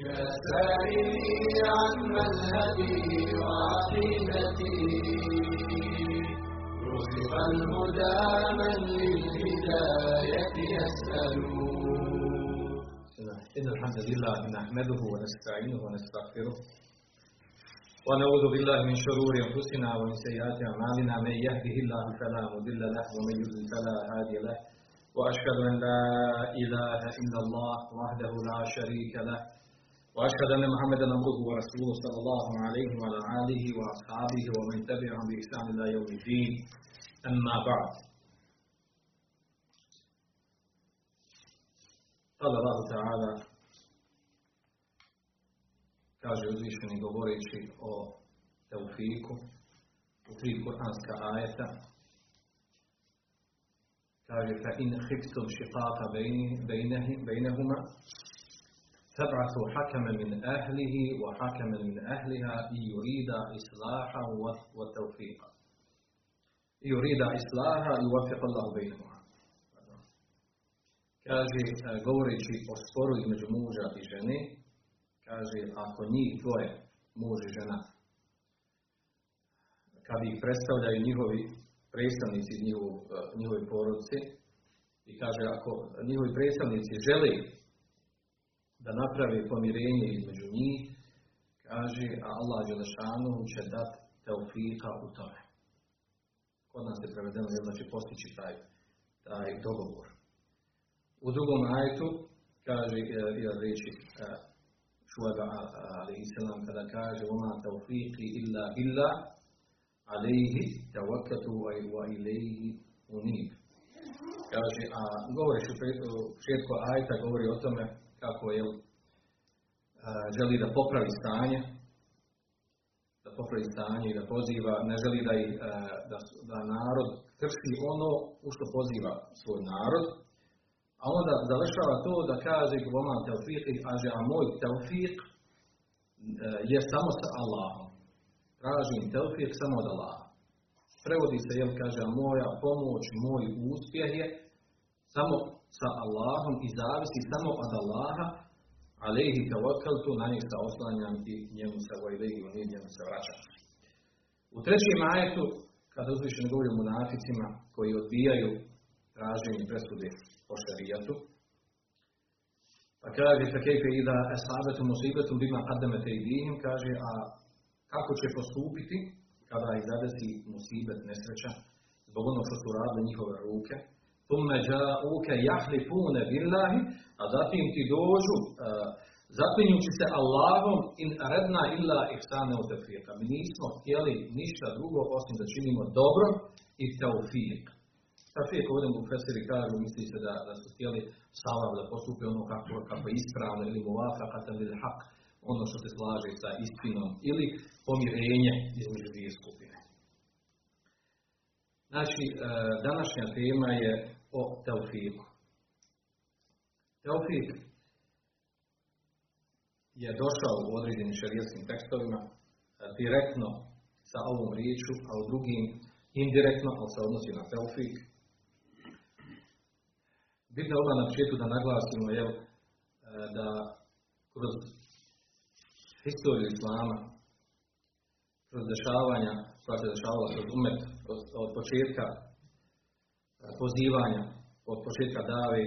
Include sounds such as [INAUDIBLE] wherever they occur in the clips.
يا سائلي عن مذهبي وعقيدتي رزق الهدى من للهداية يسأل إن الحمد لله نحمده ونستعينه ونستغفره ونعوذ بالله من شرور أنفسنا ومن سيئات أعمالنا. من يهده الله فلا مضل له ومن يضلل فلا هادي له. وأشهد أن لا إله إلا الله وحده لا شريك له. وأشهد أن محمدا عبده ورسوله صلى الله عليه وعلى آله وأصحابه ومن تبعهم بإحسان إلى يوم الدين. أما بعد. قال الله تعالى kaže uzvišeni govoreći o teufiku u tri kuranska ajeta. Kaže fa in khiftum shiqaqa فابعثوا حكما من أهله وحكما من أهلها إن يريد إصلاحا وتوفيقا يريد إصلاحا يوفق الله بينهما kaže, govoreći o sporu između muža i žene, kaže, ako njih dvoje, muž i žena, kad ih predstavljaju njihovi predstavnici iz njihov, njihove porodice, i kaže, ako njihovi predstavnici žele da napravi pomirenje između njih, kaže, a Allah Đelešanu će dati teufika u tome. Kod nas je prevedeno, znači postići taj, taj dogovor. U drugom ajetu kaže ja reći Šuaba alaihi salam kada kaže Oma tawfiqi illa billah alaihi tawakatu wa ilaihi unib. Kaže, a govoriš u početku ajta govori o tome kako je želi da popravi stanje da popravi stanje i da poziva, ne želi da, i, da, da narod krši ono u što poziva svoj narod, a onda završava to da kaže Gvoman teufik, kaže, a moj teufik je samo sa Allahom. Tražim teufik samo od Allaha. Prevodi se, jel kaže, moja pomoć, moj uspjeh je samo sa Allahom i zavisi samo od Allaha, alejhi tawakkaltu, na njih se oslanjam i njemu se vojlehi, i njemu se vraćam. U trećem ajetu, kada uzvišen govori o munaficima koji odbijaju traženje presude po šarijatu. Pa kaže, fa kejfe ida esabetu musibetu bima qaddamete idihim, kaže, a kako će postupiti kada ih zadesi musibet nesreća zbog onog što su radile njihove ruke. Tumme ja'uke jahlifune billahi, a zatim ti dođu uh, zaklinjući se Allahom in redna illa ihsane u tefika. Mi nismo htjeli ništa drugo osim da činimo dobro i teufik. Tafik ovdje u Fesiri kažu, misli se da, da su htjeli salav da postupi ono kako, kako je ispravno ili muvafakatan ili hak, ono što se slaže sa istinom ili pomirenje između dvije skupine. Znači, današnja tema je o teufiku. Teufik je došao u određenim šarijetskim tekstovima direktno sa ovom riječu, a u drugim indirektno, ali se odnosi na teufik. Bitno je na početku da naglasimo je, da kroz historiju islama, kroz dešavanja koja se dešavala kroz umet od početka pozivanja, od početka dave,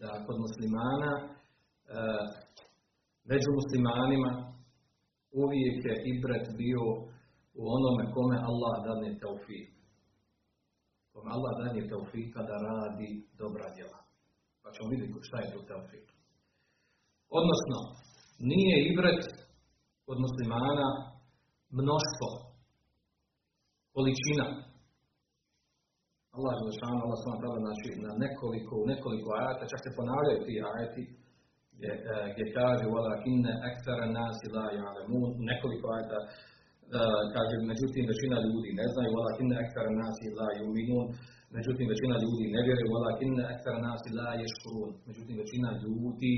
da kod muslimana, među muslimanima, uvijek je ibret bio u onome kome Allah dadne teufik. Kome Allah dadne teufika da radi dobra djela. Pa ćemo vidjeti šta je to teufik. Odnosno, nije ibret od muslimana mnoštvo, količina. Allah je zašao, Allah sam tada, znači, na nekoliko, nekoliko ajata, čak se ponavljaju ti ajati, gdje, e, gdje kaže wala kinne ekstara nasi la nekoliko ajata, e, kaže, međutim, većina ljudi ne znaju, wala kinne ekstara nasi la juminun, međutim, većina ljudi ne vjeruje, wala kinne ekstara nasi la ješkurun, međutim, većina ljudi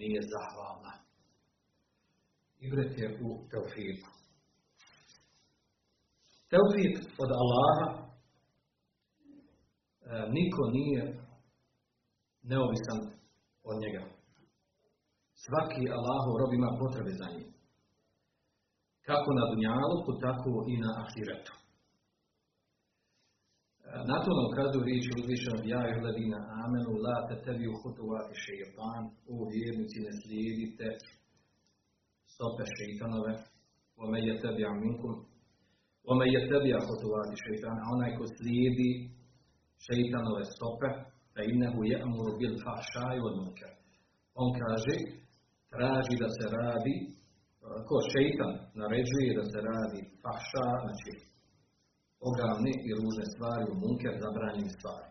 nije zahvalna. Ibret je u Teofiru. Teofir od Allaha niko nije neovisan od njega. Svaki Allahov rob ima potrebe za njim. Kako na dunjaluku, tako i na ahiretu. Na to nam ukazuje riječ uzvišenog ja i hladina amenu la te tebi u hutuvati šeitan u vjernici ne slijedite stope šeitanove ome je tebi aminkum ome je tebi a hutuvati šeitan a onaj ko slijedi šeitanove stope fa innehu je amuru bil fahšaj od munker on kaže traži da se radi ko šeitan naređuje da se radi fahša znači ogavne i ružne stvari, u munker zabranjene stvari.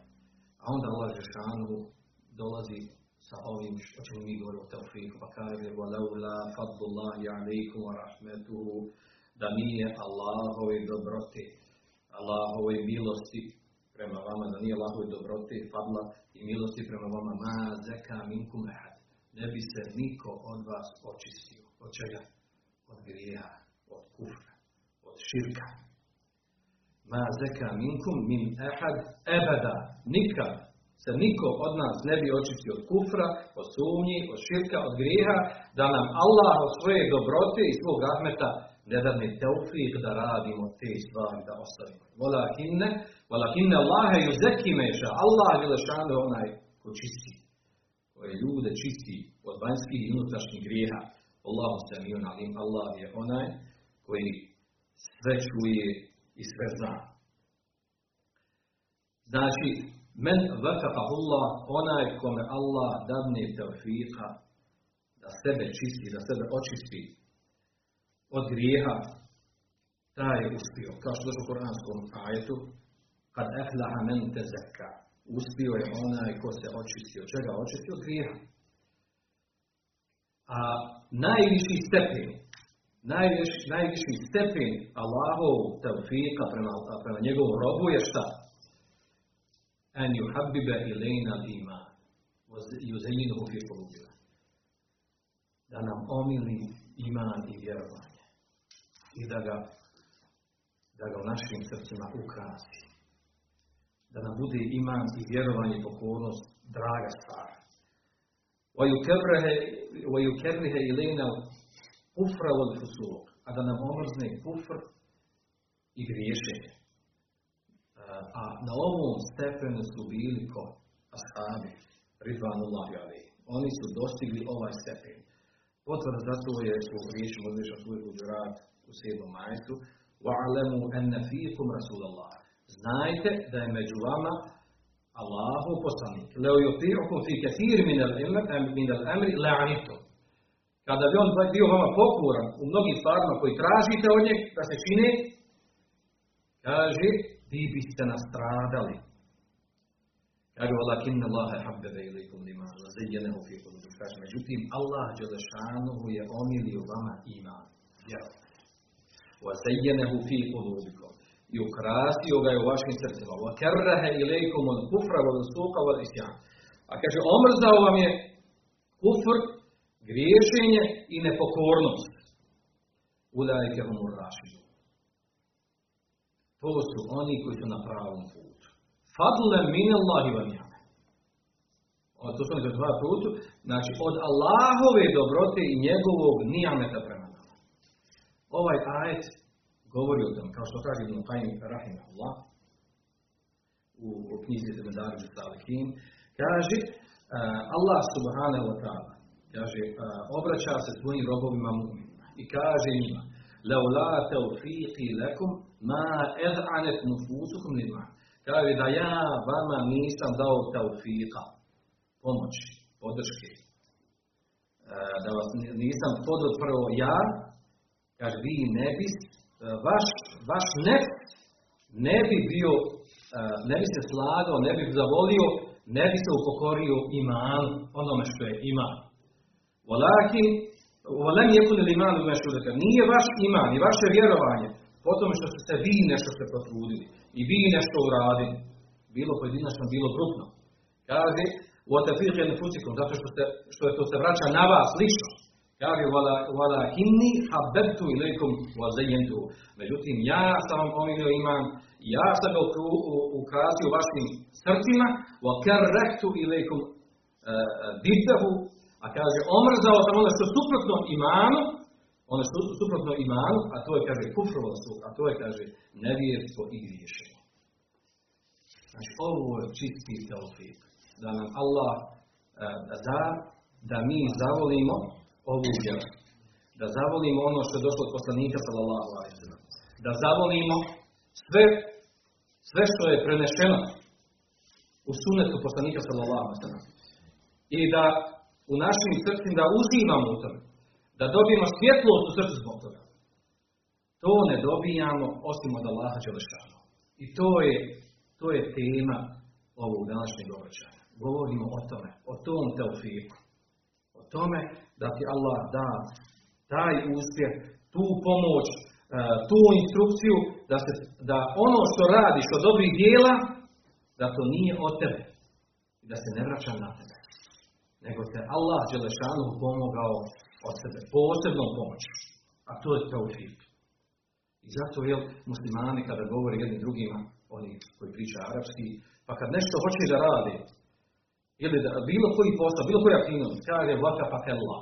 A onda Allah Žešanu dolazi sa ovim što ćemo mi govoriti o teufiku, pa kaže وَلَوْلَا فَضُّ اللَّهِ عَلَيْكُمْ وَرَحْمَتُهُ da nije Allahove dobrote, Allahove milosti prema vama, da nije Allahove dobrote, fadla i milosti prema vama, ma zeka minkum ehad. Ne bi se niko od vas očistio. Od čega? Od grijeha, od kufra, od širka ma zeka minkum min ehad ebeda. Nikad se niko od nas ne bi očistio od kufra, od sumnji, od širka, od grijeha, da nam Allah od svoje dobrote i svog rahmeta ne da mi teufik da radimo te stvari da ostavimo. Walakinne, walakinne Allahe yuzeki meša. Allah je lešanu onaj ko čisti. Koje ljude čisti od vanjskih i unutrašnjih grijeha. Allahu samijun alim. Allah je onaj koji sve čuje i sve zna. Znači, men vakafahullah, onaj kome Allah dadne tevfika, da sebe čisti, da sebe očisti od grijeha, taj je uspio. Kao što došlo u Koranskom ajetu, kad eflaha men tezeka, uspio je onaj ko se očisti. Od čega očisti? Od grijeha. A najviši stepen najviši, najviši stepen Allahov tevfika prema, prema njegovom robu je šta? En yuhabbibe ilajna iman yuzayinuhu fi qulubina. Da nam omili iman i vjerovanje. I da ga, da ga u našim srcima ukrasi Da nam bude iman i vjerovanje i pokornost draga stvar. وَيُكَرِّهَ إِلَيْنَا kufra od fusuk, a da nam omrzne kufr i griješenje. A na ovom stepenu su bili ko ashabi, ridvanullahi alaihi. Oni su dostigli ovaj stepen. Potvrda za to je u riječi Mozliša svoj uđurat u 7. majetu وَعَلَمُوا أَنَّ فِيكُمْ رَسُولَ اللَّهِ Znajte da je među vama Allahu poslanik. Leo yuti okum fi kathir min al-amri la'anitum. Kada bi on bio vama pokoran u mnogim stvarima koji tražite od njeg da se čine, kaže, vi biste nastradali. Kaže, walakin Allah habbebe ilikum lima, zazidjenehu fi kulubu. Kaže, međutim, Allah Đelešanuhu je omilio vama iman. Vjeru. Wa zazidjenehu fi kulubikom. I ukrasio ga je u vašim srcima. Wa kerrahe ilikum od kufra, od suka, od isjan. A kaže, omrzao vam je kufr, griješenje i nepokornost. Ulajke humur rašidu. To su oni koji su na pravom putu. Fadle min Allahi vam jame. To su oni na putu. Znači, od Allahove dobrote i njegovog nijameta prema nama. Ovaj ajet govori o tom, kao što kaže Ibn Qajim Rahimahullah, u, u knjizi Zemedari kaže, uh, Allah subhanahu wa ta'ala kaže, obraća se svojim robovima mu'minima i kaže njima, la tawfiqi lakum ma ez'anet nufusukum lima. Kaže da ja vama nisam dao tawfiqa, pomoći, podrške, da vas nisam podro prvo ja, kaže vi ne bi, vaš, vaš nef ne bi bio, ne bi se slagao, ne bi zavolio, ne bi se upokorio iman, onome što je iman. Walakin, volem je imanu mešureka. Nije vaš iman i vaše vjerovanje po tome što ste vi nešto ste potrudili i vi nešto uradili. Bilo pojedinačno, bilo grupno. Kaže, u otafirke nefucikom, zato što, ste, što je to se vraća na vas lično. Kaže, vala hinni habebtu ilaikum wa zajentu. Međutim, ja sam vam omilio iman, ja sam ga ukrasio vašim srcima, wa kerrehtu ilaikum uh, dibdahu, a A kaže, omrzao sam ono što suprotno imanu, ono što suprotno imanu, a to je, kaže, kufrovost, a to je, kaže, nevjerstvo i griješenje. Znači, ovo je čisti teofik. Da nam Allah e, da, da mi zavolimo ovu vjeru. Da zavolimo ono što je došlo od poslanika, sallallahu Da zavolimo sve, sve što je prenešeno u sunetu poslanika, sallallahu I da u našim srcima da uzimamo u tome. Da dobijemo svjetlost u srcu zbog toga. To ne dobijamo osim od Allaha Đelešanu. I to je, to je tema ovog današnjeg obraćanja. Govorimo o tome, o tom teufiku. Tome da ti Allah da taj uspjeh, tu pomoć, e, tu instrukciju, da, se, da ono što radiš od dobrih dijela, da to nije od tebe. I da se ne vraća na tebe nego te Allah Đelešanu pomogao od sebe, posebnom pomoći. A to je teofit. I zato je muslimani kada govore jednim drugima, oni koji pričaju arapski, pa kad nešto hoće da radi, ili da, bilo koji posao, bilo koji aktivnost, kaže vaka pa Allah,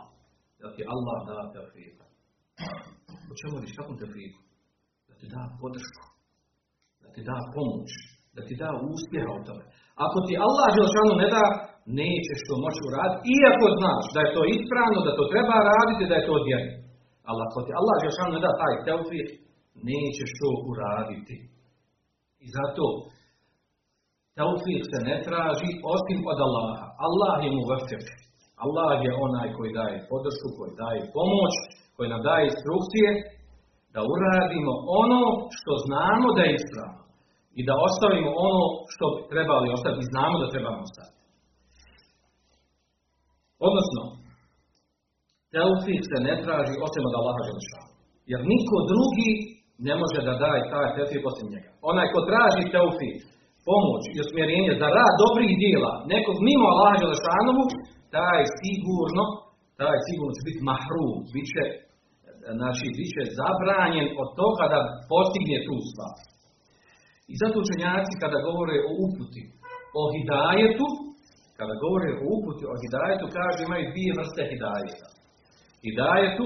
da ti Allah da teofita. O čemu vidiš, kakvom teofitu? Da ti da podršku, da ti da pomoć, da ti da uspjeha u tome. Ako ti Allah Đelšanu ne da, nećeš to moći uraditi, iako znaš da je to ispravno, da to treba raditi, da je to odjeri. Ali ako ti Allah Đelšanu ne da taj teofir, nećeš to uraditi. I zato teofir se ne traži osim od Allaha. Allah je mu vrfir. Allah je onaj koji daje podršku, koji daje pomoć, koji nam daje instrukcije, da uradimo ono što znamo da je ispravno i da ostavimo ono što trebali ostati i znamo da trebamo ostati. Odnosno, teufik se ne traži osim od Allaha Želešanu. Jer niko drugi ne može da daje taj teufik osim njega. Onaj ko traži teufik, pomoć i usmjerenje za rad dobrih dijela nekog mimo Allaha Želešanovu, taj sigurno, taj sigurno će biti mahrum, bit će, znači, bit će zabranjen od toga da postigne tu stvar. I zato učenjaci kada govore o uputi, o hidajetu, kada govore o uputi, o hidajetu, kaže imaju dvije vrste hidajeta. Hidajetu,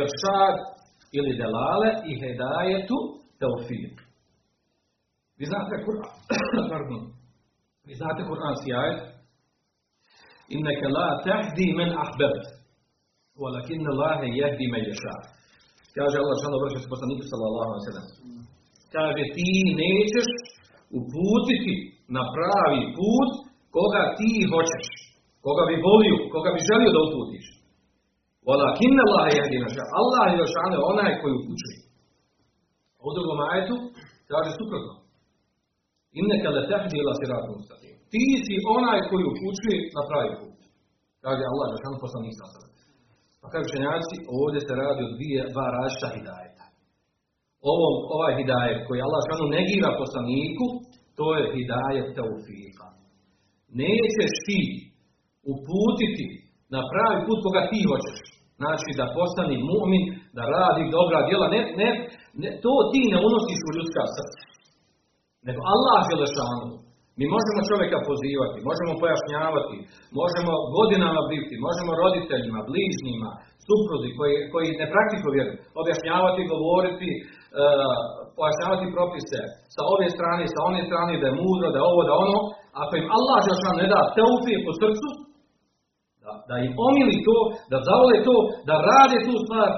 iršad ili delale i hidajetu teofir. Vi znate Kur'an, [COUGHS] pardon, vi znate Kur'anski ajet, inneke la tahdi men ahbebt, walakin Allah jehdi men ješa. Kaže Allah šano vrši s poslaniku sallallahu alaihi sallam. Kaže ti nećeš uputiti na pravi put koga ti hoćeš, koga bi volio, koga bi želio da uputiš. Walakin Allah jehdi men ješa. Allah je onaj koji upućuje. U drugom ajetu kaže suprotno. Inneka la tahdi ila siratul mustaqim. Ti si onaj koji upućuje na pravi put. Kaže Allah, da sam poslanik sa Pa kaže učenjaci, ovdje se radi o dvije, dva različita hidajeta. Ovo, ovaj hidajet koji Allah šanu negira poslaniku, to je hidajet teufika. Nećeš ti uputiti na pravi put koga ti hoćeš. Znači da postani mu'min, da radi dobra djela. Ne, ne, ne, to ti ne unosiš u ljudska srca. Nego Allah Želešanu. Mi možemo čovjeka pozivati, možemo pojašnjavati, možemo godinama biti, možemo roditeljima, bližnjima, supruzi koji, koji ne praktikuju vjeru, objašnjavati, govoriti, e, pojašnjavati propise sa ove strane, sa one strane, da je mudro, da je ovo, da ono. Ako im Allah Želešanu ne da teufije po srcu, da, da im omili to, da zavole to, da rade tu stvar,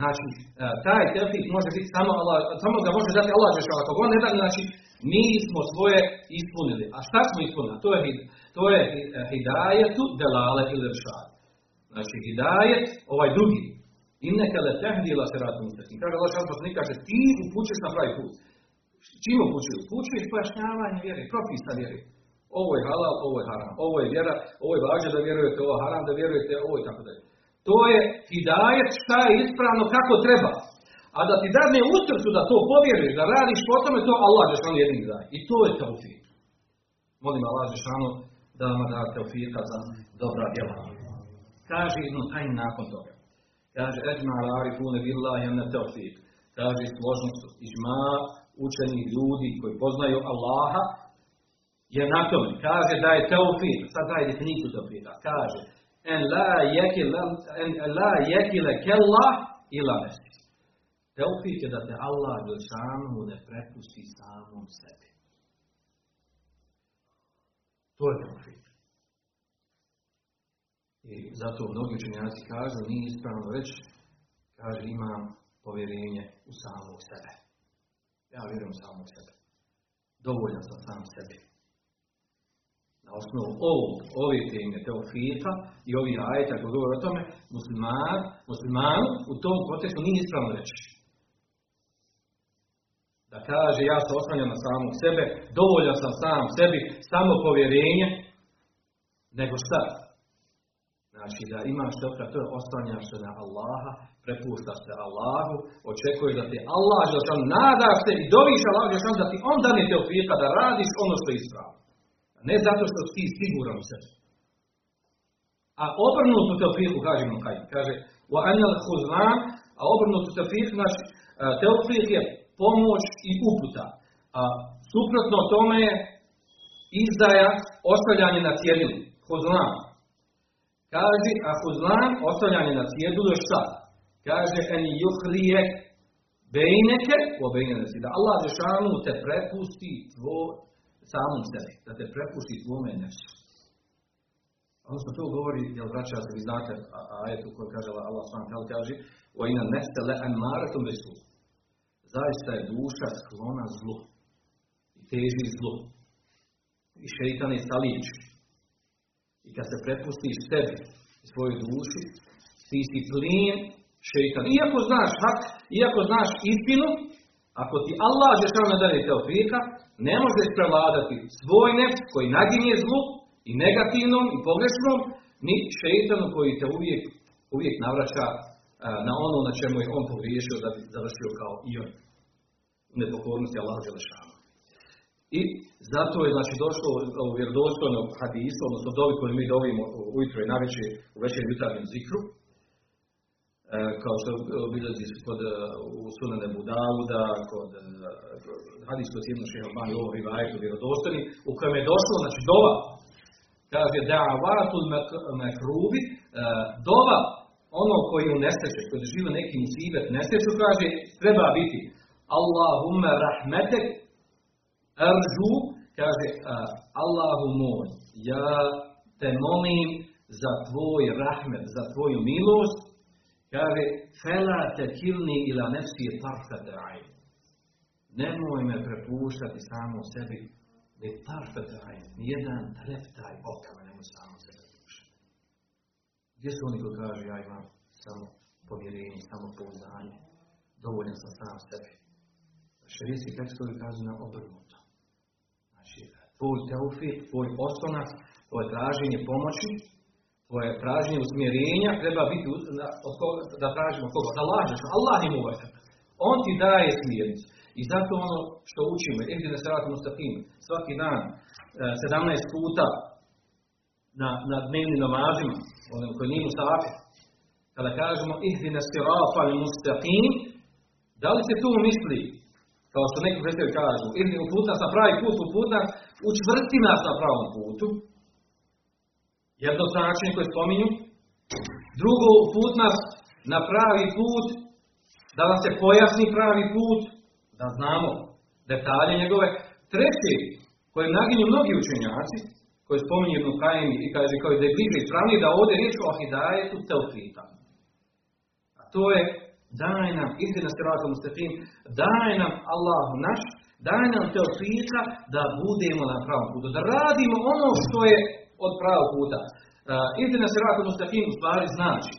znači, e, taj teufik može biti samo, Allah, samo ga može dati Allah Želešanu. Ako on ne da, znači, mi smo svoje ispunili. A šta smo ispunili? To je, to je hidajetu delale ili ršad. Znači hidajet, ovaj drugi. I neka le tehdi ila se ratu mustaqim. Kaže Allah šalpa ne kaže, ti upućuješ na pravi put. Čim upućuješ? Upućuješ pojašnjavanje vjere, propisa vjere. Ovo je halal, ovo je haram. Ovo je vjera, ovo je vađa da vjerujete, ovo je haram da vjerujete, ovo je tako dalje. To je hidajet šta je ispravno kako treba. A da ti dadne u srcu da to povjeruješ, da radiš po tome, to Allah Žešanu jedin daje. I to je teofik. Molim Allah Žešanu da vam da teofika za dobra djela. Kaže Ibn Tajn nakon toga. Kaže, Eđma arifune billahi ane teofik. Kaže, složnost ižma učenih ljudi koji poznaju Allaha je na tome. Kaže da je teofik, sad daje definiciju teofika. Kaže, en la yekila, en la yekile kella ila nesi. Teufik je da te Allah Đelšanu ne prepusti samom sebi. To je teufik. I zato mnogi učenjaci kažu, nije ispravno reći, kaže imam povjerenje u samog sebe. Ja vjerujem u samog sebe. Dovoljan sam sam sebi. Na osnovu ovog, ove teme teofita i ovih ajeta koji govore o tome, musliman, musliman u tom kontekstu nije ispravno reći. Da kaže ja se oslanjam na samog sebe, dovoljan sam sam sebi, samo povjerenje, nego šta? Znači da imaš toga, to je oslanjaš se na Allaha, prepuštaš se Allahu, očekuje da ti Allah, Žešan, nadaš se i doviš Allah, da ti on dane teofita da radiš ono što je ispravno. Ne zato što ti siguran u sebi. A obrnutu teofiku, kaže mu kaj, kaže, wa anjal huzman, a obrnutu teofiku, znači, teofik je pomoć i uputa. A suprotno tome je izdaja, ostavljanje na cjedilu, huzlan. Kaže, a huzlan, ostavljanje na cjedilu je šta? Kaže, en juhlije bejneke, o bejneke, da Allah Žešanu te prepusti tvoj, samom sebi, da te prepusti tvome Ono što to govori, jel vraća se, vi znate, a, a eto koji kaže Allah s.a. kaže O ina neste le emaratom besu. Zaista je duša sklona zlu. I teži zlu. I šeitan je saliči. I kad se prepustiš sebi i svojoj duši, ti si plin šeitan. Iako znaš hak, iako znaš istinu, ako ti Allah žešao ne dane te oprijeka, ne možeš prevladati svoj nefs koji naginje zlu i negativnom i pogrešnom, ni šeitanu koji te uvijek, uvijek navraća na ono na čemu je on pogriješio da bi završio kao i on u nepokornosti Allah Želešanu. I zato je znači došlo u vjerodostojnom hadisu, odnosno dovi koji mi dovimo ujutro i navečer u večer jutarnjem zikru, kao što bilježi kod u Sunane Budauda, kod hadis kod jednog šeha Bani ovo u kojem je došlo, znači dova, kaže da'avatul mekrubi, dova ono koji u nesreće, koji doživa neki musibet nesreću, kaže, treba biti Allahumme rahmetek aržu, kaže, Allahu moj, ja te molim za tvoj rahmet, za tvoju milost, kaže, fela te kilni ila nefsi tarfete ajn. Nemoj me prepuštati samo sebi, ne tarfete ajn, nijedan treptaj oka me nemoj samo sebi prepuštati. Gdje su oni koji kažu, ja imam samo povjerenje, samo pouzdanje, dovoljan sam sam sebi. Šerijski tekstovi kažu na obrnuto. Znači, tvoj teufik, tvoj oslonac, tvoje traženje pomoći, tvoje traženje usmjerenja treba biti od da tražimo koga, da lažeš, Allah im uvajte. On ti daje smjernicu. I zato ono što učimo, Ehdi na sratu Mustaqim, svaki dan, 17 puta na, na dnevnim namazima, onom koji nije Mustafi, kada kažemo Ehdi na sratu Mustaqim, da li se tu misli kao što neki predstavi kažu, ili uput nas na pravi put, uput nas, učvrsti nas na pravom putu. Jedno značenje koje spominju. Drugo, uput nas na pravi put, da nam se pojasni pravi put, da znamo detalje njegove. Treći, koje naginju mnogi učenjaci, koji spominju jednu kajini i kaže kao da je bliže ispravnije, da ovdje riječ o hidajetu teofita. A to je daj nam, istina siratom mustaqim, daj nam Allahu naš, daj nam teofika da budemo na pravom putu, da radimo ono što je od pravog puta. Uh, istina siratom mustaqim u stvari znači,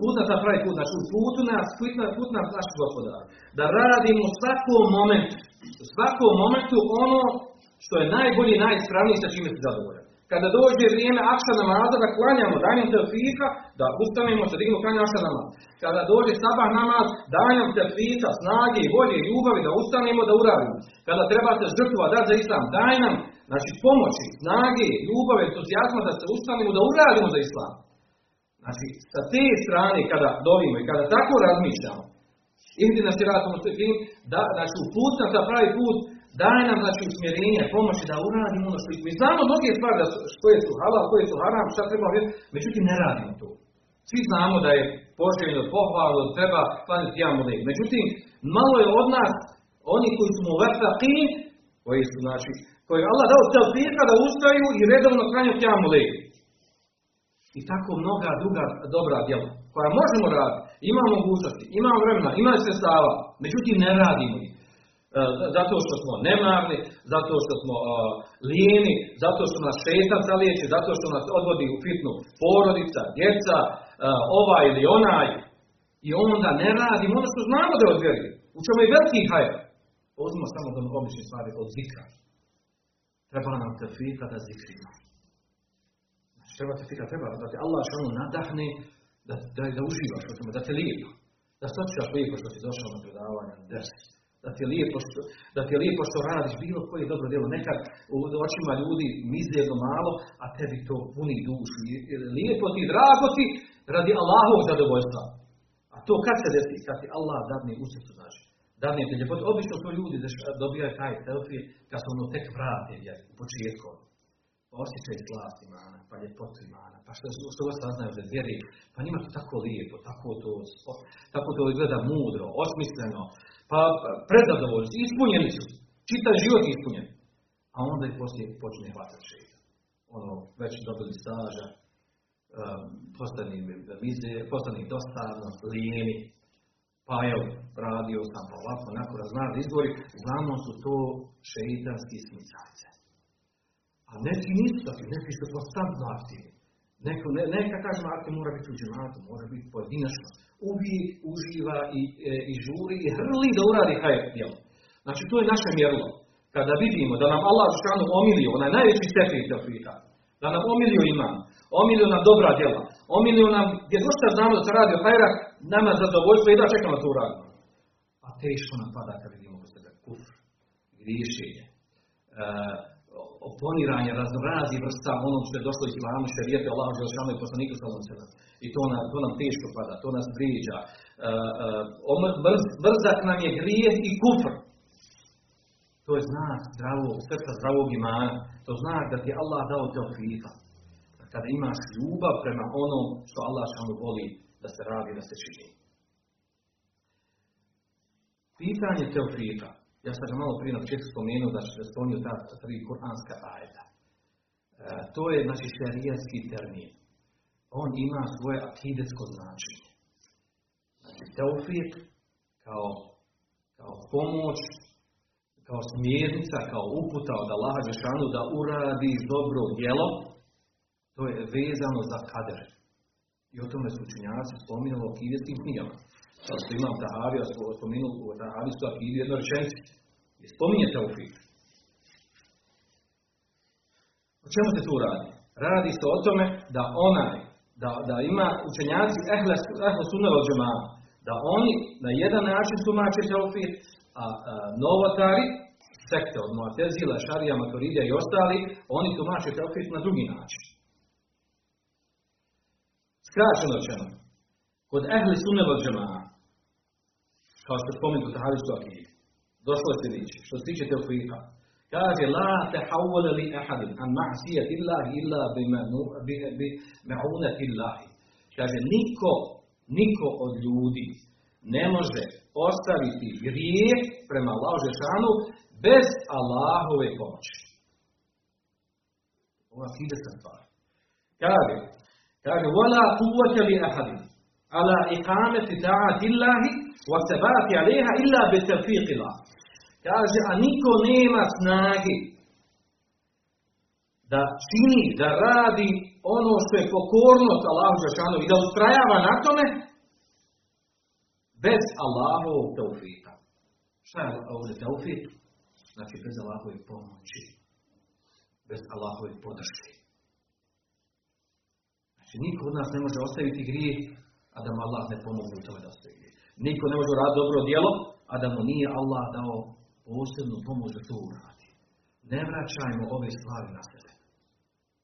put nas na pravi put, znači u putu nas, put nas, put nas gospodar, da radimo u svakom momentu, u svakom momentu ono što je najbolje i najispravnije sa čime se zadovoljan. Kada dođe vrijeme akša namaza da klanjamo, daj nam tefika, da ustanemo se dignemo klanjamo akša namaz. Kada dođe sabah namaz, daj nam tefika, snage i volje ljubavi da ustanemo da uradimo. Kada trebate žrtva dati za islam, daj nam znači, pomoći, snage, ljubave, entuzijazma da se ustanemo da uradimo za islam. Znači, sa te strane kada dovimo i kada tako razmišljamo, Indi nas je ratom da, znači, u put nam pravi put, Daje nam znači usmjerenje, pomoći da uradimo ono što mi znamo mnoge stvari da su, koje su halal, koje su haram, šta treba međutim ne radimo to. Svi znamo da je poželjno, pohvalno, treba klaniti jamu Međutim, malo je od nas oni koji su vrtaqin, koji su znači, koji Allah dao telfika da ustaju i redovno klanju jamu I tako mnoga druga dobra djela koja možemo raditi, ima mogućnosti, ima vremena, ima sredstava, međutim ne radimo ih. E, zato što smo nemarni, zato što smo uh, lijeni, zato što nas šetan zaliječi, zato što nas odvodi u fitnu porodica, djeca, uh, ovaj ili onaj. I onda ne radimo ono što znamo da je U čemu je veliki hajr. Uzmimo samo do obične stvari od zikra. Treba nam tefika da zikrimo. Znači, treba tefika, treba da te Allah što nadahne da, da, da uživaš u tome, da te lijepo, da se osjećaš lijepo što si došao na predavanje, na da ti je lijepo što, da ti je lijepo što radiš bilo koje dobro djelo. Nekad u očima ljudi mizerno malo, a tebi to puni dušu. Lijepo ti, drago ti, radi Allahovog zadovoljstva. A to kad se desi? Kad ti Allah dadne u srcu, znači. Dadne te ljepote. Obično to ljudi dobijaju taj selfie kad se ono tek vrate, jer u početku osjećaj slast imana, pa ljepotu imana, pa što, što vas saznaju za vjeri, pa njima to tako lijepo, tako to, tako to izgleda mudro, osmisleno, pa prezadovoljni, ispunjeni su, čitav život ispunjen. A onda i poslije počne hvatati. Ono, već dobili staža, um, postani postani dosadno, lijeni, pa evo, radio sam pa ovako, onako razmar izbori, znamo su to šeitanski smicajce. A neki nisu takvi, neki su konstantno aktivni. Neko, ne, neka kažemo aktiv mora biti u džematu, mora biti pojedinačno. Uvijek uživa i, e, i žuri i hrli da uradi hajr djelo. Znači to je naše mjerilo. Kada vidimo da nam Allah šanu omilio, onaj najveći stepen tefrita, da nam omilio iman, omilio nam dobra djela, omilio nam, gdje dosta znamo da se radi o nama zadovoljstvo da čekamo to uradimo. A teško nam pada kad vidimo kod sebe kufr, griješenje, e, oponiranje raznorazi vrsta onog što je došlo iz islamu, šerijete, Allah, Želšanu i poslaniku sallam I to nam, to nam teško pada, to nas vrijeđa. Uh, uh, brzak nam je grijeh i kufr. To je znak zdravog srca, zdravog imana. To znak da ti Allah dao teofita. Kada imaš ljubav prema onom što Allah šanu voli da se radi, da se čini. Pitanje teofita ja sam malo prije na početku spomenuo da se spomenuo ta tri kuranska ajeta. E, to je znači šerijatski termin. On ima svoje akidetsko značenje. Znači teofik kao, kao pomoć, kao smjernica, kao uputa od Allaha Žešanu da uradi dobro djelo, to je vezano za kader. I o tome su učinjaci spominjali u akidetskim knjigama. Kao što imam Tahavija, spomenuo u Tahavijsku akidiju jednu rečenicu. I spominje teufik. O čemu se tu radi? Radi se o tome da onaj, da, da ima učenjaci ehle, ehle suneva da oni na jedan način tumače teufik, a, a novotari, sekte od Mu'tezila, Šarija, Maturidija i ostali, oni tumače teufik na drugi način. Skraćeno rečeno, kod ehli sunneva džema'a, kao što spomenuto tahavijsku akidu, došlo je sljedeće, što se tiče teofika. Kaže, la te hawala li ahadin an ma'sijat illahi illa bi ma'unat illahi. Kaže, niko, niko od ljudi ne može ostaviti grijeh prema Allahu Žešanu bez Allahove pomoći. Ova se stvar. Kaže, kaže, wala kuvvata li ahadin ala iqameti ta'ati illahi wa sabati alaiha illa Allah. Kaže, a niko nema snage da čini, da radi ono što je pokornost Allahu Žešanu i da ustrajava na tome bez Allahovog teufika. Šta je ovdje teufik? Znači bez Allahove pomoći. Bez Allahove podrške. Znači niko od nas ne može ostaviti grijeh, a da mu Allah ne pomogne u tome da ostavi grijeh. Niko ne može raditi dobro djelo, a da mu nije Allah dao posebnu pomoć da to uradi. Ne vraćajmo ove stvari na sebe.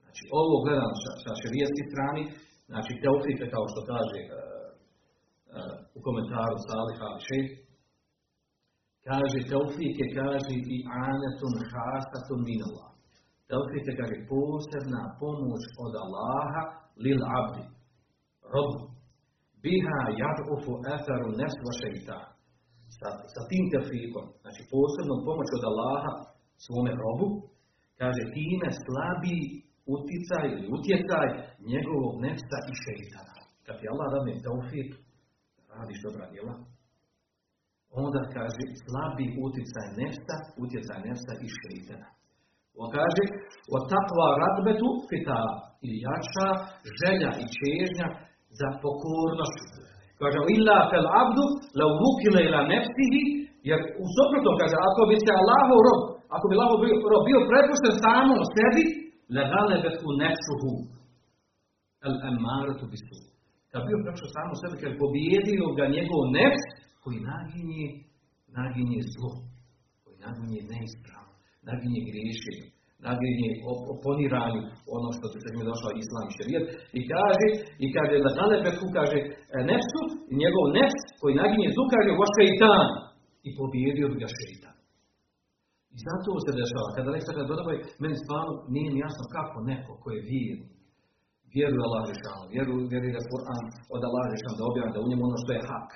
Znači, ovo gledam sa, širijeske strani, znači teofite, kao što kaže uh, uh, u komentaru Salih Ali Kaže, teufik kaže, i anetun hasatun minallah. Teufik je, kaže, posebna pomoć od Allaha lil abdi, robu. Biha jad'ufu etheru nesva šeitan. Sa, sa tim teufikom, znači posebnom pomoć od Allaha svome robu, kaže, time slabi uticaj ili utjecaj njegovog nefsa i šeitana. Kad ti Allah dadne teufik, radiš dobra djela, onda kaže slabi utjecaj nefsa, utjecaj nefsa i šeitana. On kaže, o takva radbetu fita i jača želja i čežnja za pokornost. Kaže, illa fel abdu la uvukile ila nefsihi, jer u suprotnom kaže, ako bi se Allahov rob, ako bi Allahov rob bio prepušten samom sebi, la galebetku nefsuhu, al amaratu bisu. Kad bio prepušten samom sebi, kad pobijedio ga njegov nefs, koji naginje, naginje zlo, koji naginje neispravno, naginje griješenje, naginje oponiranju ono što se mi došao islam i šerijet i kaže, i kaže, na Zalebetku kaže e, nefsu, njegov nefs koji naginje zlu kaže o šeitan i pobijedio bi ga šeitan. I zato se dešava, kada nešto kada dodavaju, meni stvarno nije mi jasno kako neko ko je vjerni, vjeruje Allah Žešanu, vjeruje, vjeruje da Kur'an od Allah Žešanu, da objavlja, da u njemu ono što je hak,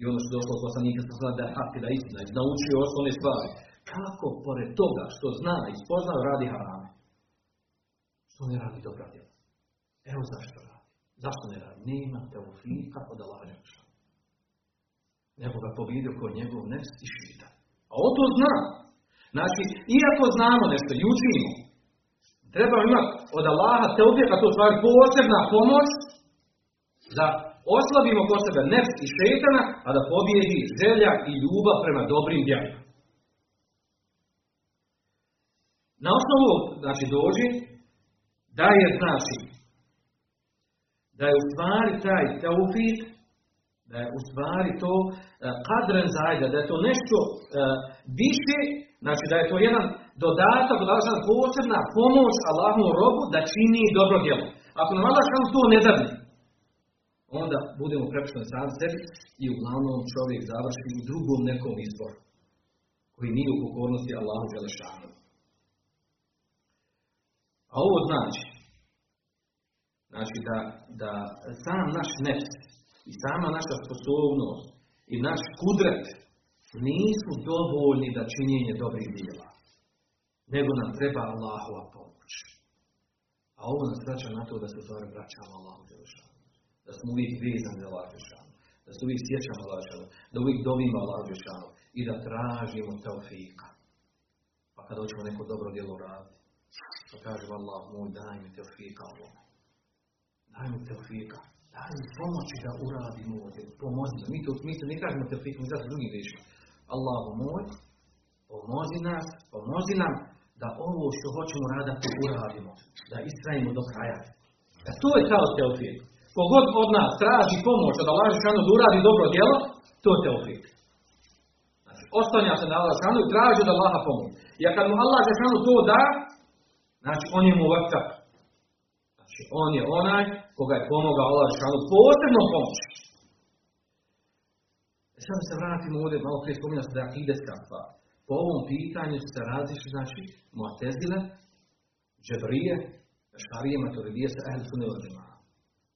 i ono što je došlo od poslanika da je hak i da je istina, i osnovne stvari. Kako pored toga što zna i spoznao radi harame? Što ne radi dobra djela? Evo zašto radi. Zašto ne radi? Nema teofika od Allah Nego ga povidio kod njegov nefs i šita. A on to zna. Znači, iako znamo nešto i treba imati od Allaha teofika, to stvari posebna pomoć da oslabimo kod sebe nefs i šetana, a da pobjedi želja i ljubav prema dobrim djelima. Na osnovu, znači, dođi da je, znači, da je u stvari taj teufik, da je u stvari to kadren zajda, da je to nešto uh, više, znači da je to jedan dodatak, da posebna pomoć Allahom robu da čini dobro djelo. Ako nam Allah to ne dadne, onda budemo prepušteni sam sebi i uglavnom čovjek završi u drugom nekom izboru, koji nije u pokornosti Allahu Želešanu. Ovo znači, znači da, da sam naš nefs i sama naša sposobnost i naš kudret nisu dovoljni da činjenje dobrih djela, nego nam treba Allahova pomoć. A ovo nas vraća na to da se zove vraćamo Allahu da smo uvijek vezani za Allah da se uvijek sjećamo Allah da uvijek dovimo Allah i da tražimo teofika. Pa kada hoćemo neko dobro djelo raditi, pa kažemo Allah moj daj mi teofika ovome. Daj mi teofika. Daj mi pomoći da uradimo ovo Pomozi. Mi to mi ne kažemo teofika, mi zato drugi riječi. Allah moj, pomozi nas, pomozi nam da ovo što hoćemo raditi uradimo. Da istrajimo do kraja. A to je kao teofik. Kogod od nas traži pomoć od Allah Žešanu da uradi dobro djelo, to je teofik. Znači, ostanja se na Allah Žešanu i traži da Allaha pomoć. I kad mu Allah Žešanu to da, znači on je mu vrtak. Znači, on je onaj koga je pomogao Allah Žešanu posebnom pomoći. E sad se vratimo ovdje, malo prije spominja se da je stvar. Po ovom pitanju se različi, znači, Mu'tezile, Džebrije, Šarije, Maturidije sa Ahl Sunne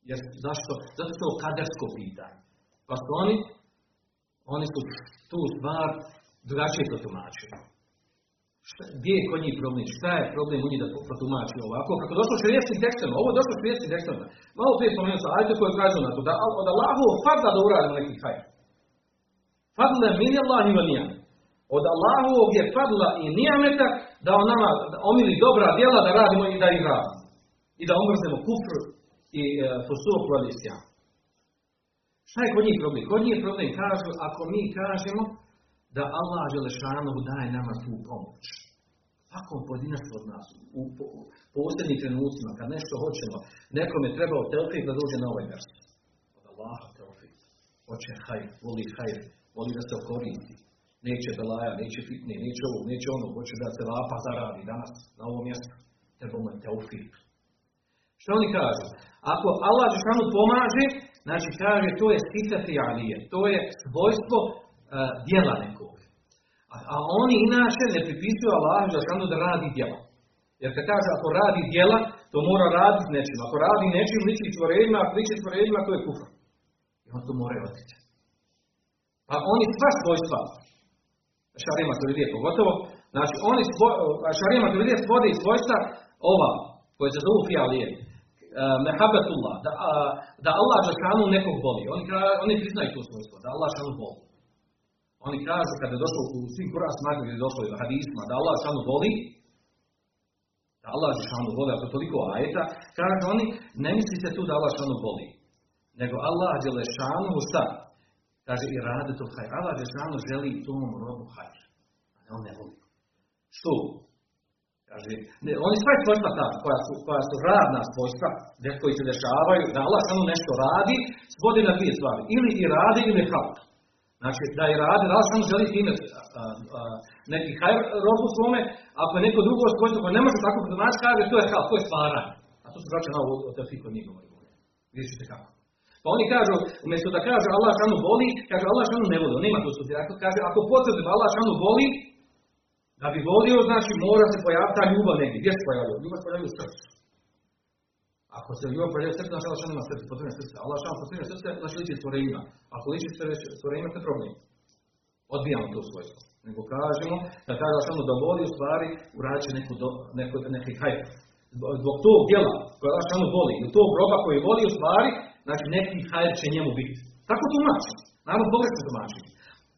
jer, zašto? Zato je to kadersko pitanje. Pa su oni, oni su tu stvar drugačije to tumačili. Gdje je kod njih problem? Šta je problem u njih da protumači ovako? Kako došlo šrijeskim tekstima, ovo je došlo šrijeskim tekstima. Malo prije spomenuo sam, ajde koji kažu na to, da od Allahu fadla da uradimo neki hajr. Fadla min Allah i vanijan. Od Allahovog je fadla i nijameta da on nama omili dobra djela da radimo i da ih radimo. I da omrznemo kufr i e, fusuk. Šta je kod njih problem? Kod njih problem kažu, ako mi kažemo da Allah Želešanovu daje nama tu pomoć. Svakom pojedinačno od nas, u posljednjim trenucima, kad nešto hoćemo, nekome treba teofik da dođe na ovaj vers. Od Allaha teofik. Hoće hajr, voli hajr, voli da se okoristi. Neće belaja, neće fitne, neće ovo, neće ono, hoće da se lapa zaradi danas na ovom mjestu. Treba mu teofik. Što oni kažu? Ako Allah Žešanu pomaže, znači kaže to je sifati alije, to je svojstvo uh, dijela nekog. A, oni inače ne pripisuju Allahu Đelešanu da radi djela. Jer kad kaže ako radi djela, to mora raditi nečim. Ako radi nečim, liči stvorenjima, ako liči stvorenjima, to je kufr. I on to mora otkriti. Pa oni sva svojstva, šarima turidije pogotovo, znači oni svo, šarima turidije svode i svojstva ova, koje se zovu fijalije, e, mehabetullah, da, da Allah Žešanu nekog voli. Oni, oni priznaju to svojstvo, da Allah Žešanu voli. Oni kažu kada je došlo u svim kuras gdje je došlo u hadisma, da Allah Žešanu voli, da Allah Žešanu voli, a to toliko ajeta, kažu oni, ne mislite tu da Allah Žešanu voli, nego Allah Žešanu šta? Kaže i radi to hajr. Allah Žešanu želi tom robu hajr. A on ne voli. Što? Kaže, ne, oni sve svojstva ta, koja su, koja su radna svojstva, koji se dešavaju, da Allah samo nešto radi, svodi na dvije stvari. Ili i radi ili halk. Znači, da i radi, Allah samo želi time neki hajr robu svome, ako je neko drugo svojstvo koje ne može tako pronaći, kaže, to je halk, to je stvaranje. A to se vraća na ovo o tefiku nije govori. Vidjet ćete kako. Pa oni kažu, umjesto da kaže Allah šanu voli, kaže Allah šanu ne voli, nema to sudi. Ako kaže, ako potvrdim Allah šanu voli, da bi volio, znači mora se pojaviti ta ljubav negdje. Gdje se pojavio? Ljubav se pojavio u srcu. Ako se ljubav u srcu, znači Allah šanu ima srce, potrebno srce. Allah šanu potrebno srce, znači liči stvorenjima. Ako liči stvorenjima, to je problem. Odbijamo to svojstvo. Nego kažemo, da kaže Allah šanu da u stvari, uradit će neku, do, neko, neki hajp. Zbog tog djela koje Allah šanu voli, i tog groba koji voli u stvari, znači neki hajr će njemu biti. Tako tumači. Naravno, pogrešno tumači.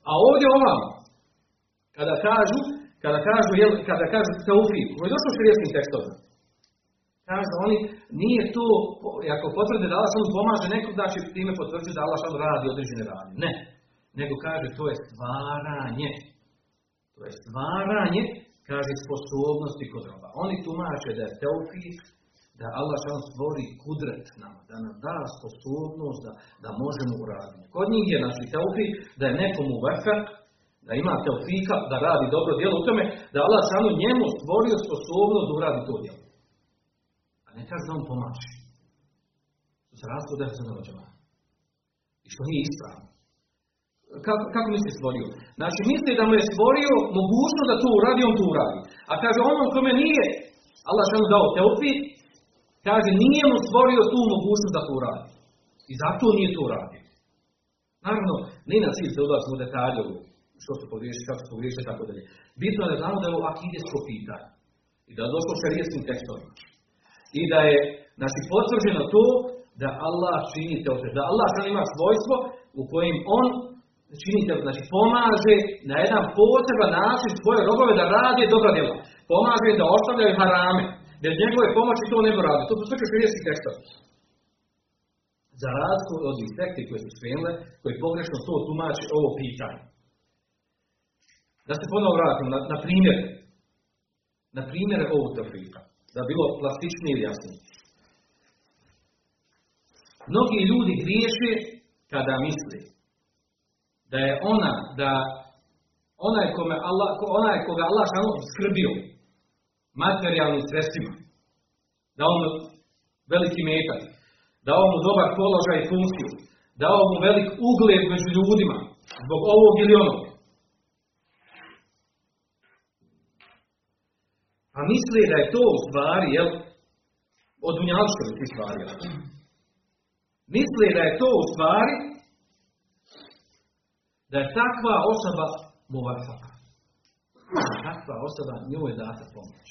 A ovdje ovamo, kada kažu, kada kažu, jel, kada kažu teufik, koji je došlo u širijskim tekstovima, kažu oni, nije to, ako potvrde da Allah samo pomaže nekog, znači time potvrđuje da Allah samo radi određene radnje. Ne. Nego kaže, to je stvaranje. To je stvaranje, kaže, sposobnosti kod roba. Oni tumače da je teufik, da Allah šal stvori kudret nama, da nam da sposobnost da, da možemo uraditi. Kod njih je znači teufik da je nekomu vefek, da ima teufika, da radi dobro djelo u tome, da Allah samo njemu stvorio sposobnost da uradi to djelo. Ne kaže da on pomaže. Se razliku da se ne I što nije ispravno. Kako, kako misli stvorio? Znači misli da mu je stvorio mogućnost da to uradi, on to uradi. A kaže onom kome nije Allah šanu dao teufik, Kaže, nije mu stvorio tu mogućnost da to uradi. I zato nije to uradio. Naravno, nije na cilj se ulazimo u detalje što se pogriješi, kako se pogriješi, tako dalje. Bitno je da znamo da je ovo akidesko pitanje. I da je došlo šarijeskim tekstovima. I da je, znači, potvrđeno to da Allah čini te da Allah sam ima svojstvo u kojem on čini te, znači pomaže na jedan poseban način svoje robove da rade dobra djela. Pomaže da ostavljaju harame. Bez njegove pomoći to ne bi radio. To su sve širijeski tekstovi. Za razliku od ovih sekti koje su skrenule, koji pogrešno to tumači ovo pitanje. Da se ponovo vratim na, na primjer. Na primjer ovog tefrika. Da bi bilo plastičnije i jasnije. Mnogi ljudi griješe kada misli da je ona, da onaj, kome Allah, onaj koga Allah skrbio, materijalnim sredstvima, dao mu veliki metak, dao mu dobar položaj i funkciju, dao mu velik ugled među ljudima, zbog ovog ili onog. A misli da je to u stvari, jel, od unjaličkovi stvari, jel? Misli da je to u stvari, da je takva osoba muvafaka. Takva osoba njoj je data pomoć.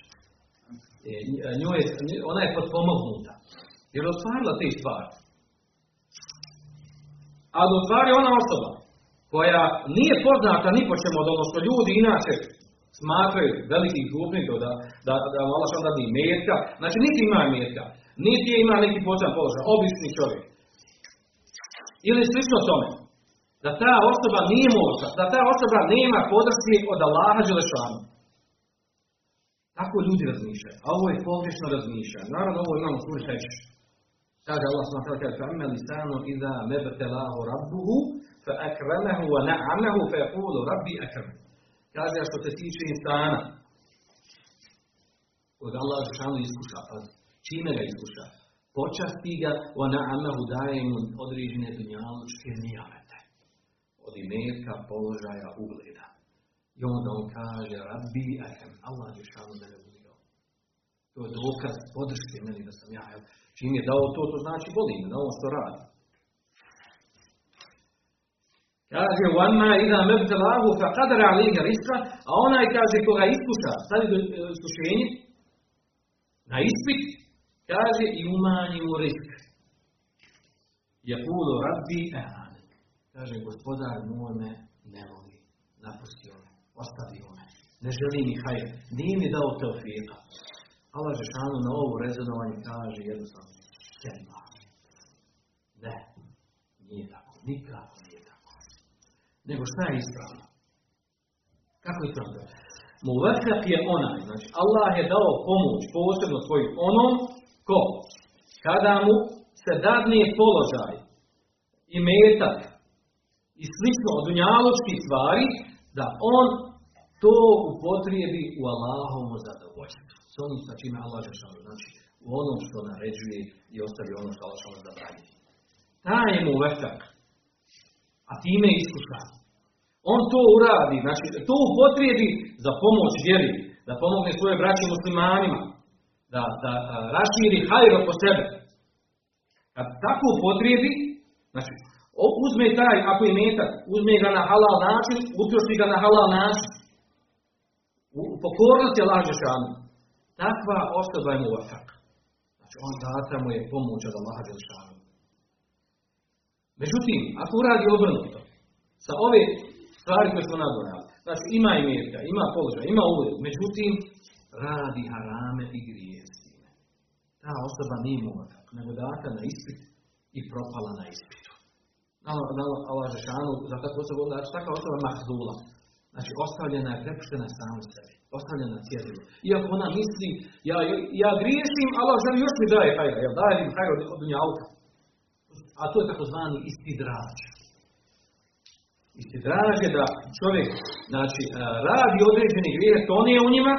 E, njoj je, ona je potpomognuta. Jer je ostvarila te stvari. Ali u stvari ona osoba koja nije poznata ni po čemu od što ljudi inače smatraju velikih krupnikom da, da, da Allah što dadi metka, znači niti ima metka, niti ima neki počan položaj, obični čovjek. Ili slično tome, da ta osoba nije moća, da ta osoba nema podrške od Allaha Đelešanu. Tako ljudi razmišljaju, a ovo je pogrešno razmišljanje. Naravno, ovo imamo slučaj Kaže Allah subhanahu wa ta'ala: "Amma lisanu idha mabtalahu rabbuhu fa akramahu wa na'amahu fa yaqulu rabbi akram." Kaže, što se tiče insana, od Allah Žešanu iskuša, pa čime ga iskuša? Počasti ga, ona Allahu daje mu određene dunjalučke nijamete. Od imetka, položaja, ugleda. I onda on kaže, rabbi, ahem, Allah Žešanu da ne uzio. To je dokaz podrške meni da sam ja. Čim je dao to, to znači volim, da on što radi. Kaže, vama ida mebtelavu fa kadara alihi riska, a onaj kaže koga iskuša, stavi do e, iskušenje, na ispit, kaže i umanji mu rizik. kudo rabbi ehane. Kaže, gospodar moj me ne voli, napusti me, ostavi me, ne želi mi hajde, nije mi dao te ofijeta. Allah Žešanu na ovu rezonovanju kaže jednostavno, kelma. Ne, nije tako, nikako nego šta je ispravno? Kako je ispravno? Muvekak je onaj, znači Allah je dao pomoć posebno svojim onom ko kada mu se dadne položaj i metak i slično od unjaločkih stvari, da on to upotrijebi u Allahovom zadovoljstvu. S onim sa čime Allah Žešanu, znači u onom što naređuje i ostavi ono što Allah Žešanu zabranjuje. Taj je mu vekak, a time je iskušan. On to uradi, znači to upotrijebi za pomoć vjeri, da pomogne svoje braće muslimanima, da, da raširi hajro po sebe. Kad tako upotrijebi, znači uzme taj, ako je metak, uzme ga na halal način, utroši ga na halal način. U pokornosti je laže šanu. Takva osoba je mu. Znači on data mu je pomoć od Allaha Đelšanu. Međutim, ako uradi obrnuto, sa ove stvari koje smo nabrojali, znači ima i mjetka, ima položaj, ima ugled, međutim, radi harame i grije s time. Ta osoba nije mu vafak, nego data na ispit i propala na ispitu. Allah Žešanu, za takvu osobu, znači takva osoba mahzula. Znači, ostavljena je, prepuštena samu sebi. Ostavljena cjedilu. Iako ona misli, ja, ja griješim, Allah želi još mi daje hajra. Jel, daje mi hajra od, od dunjalka. A to je takozvani istidraž. Istidraž je da čovjek, znači, radi određeni grijeh, to nije u njima,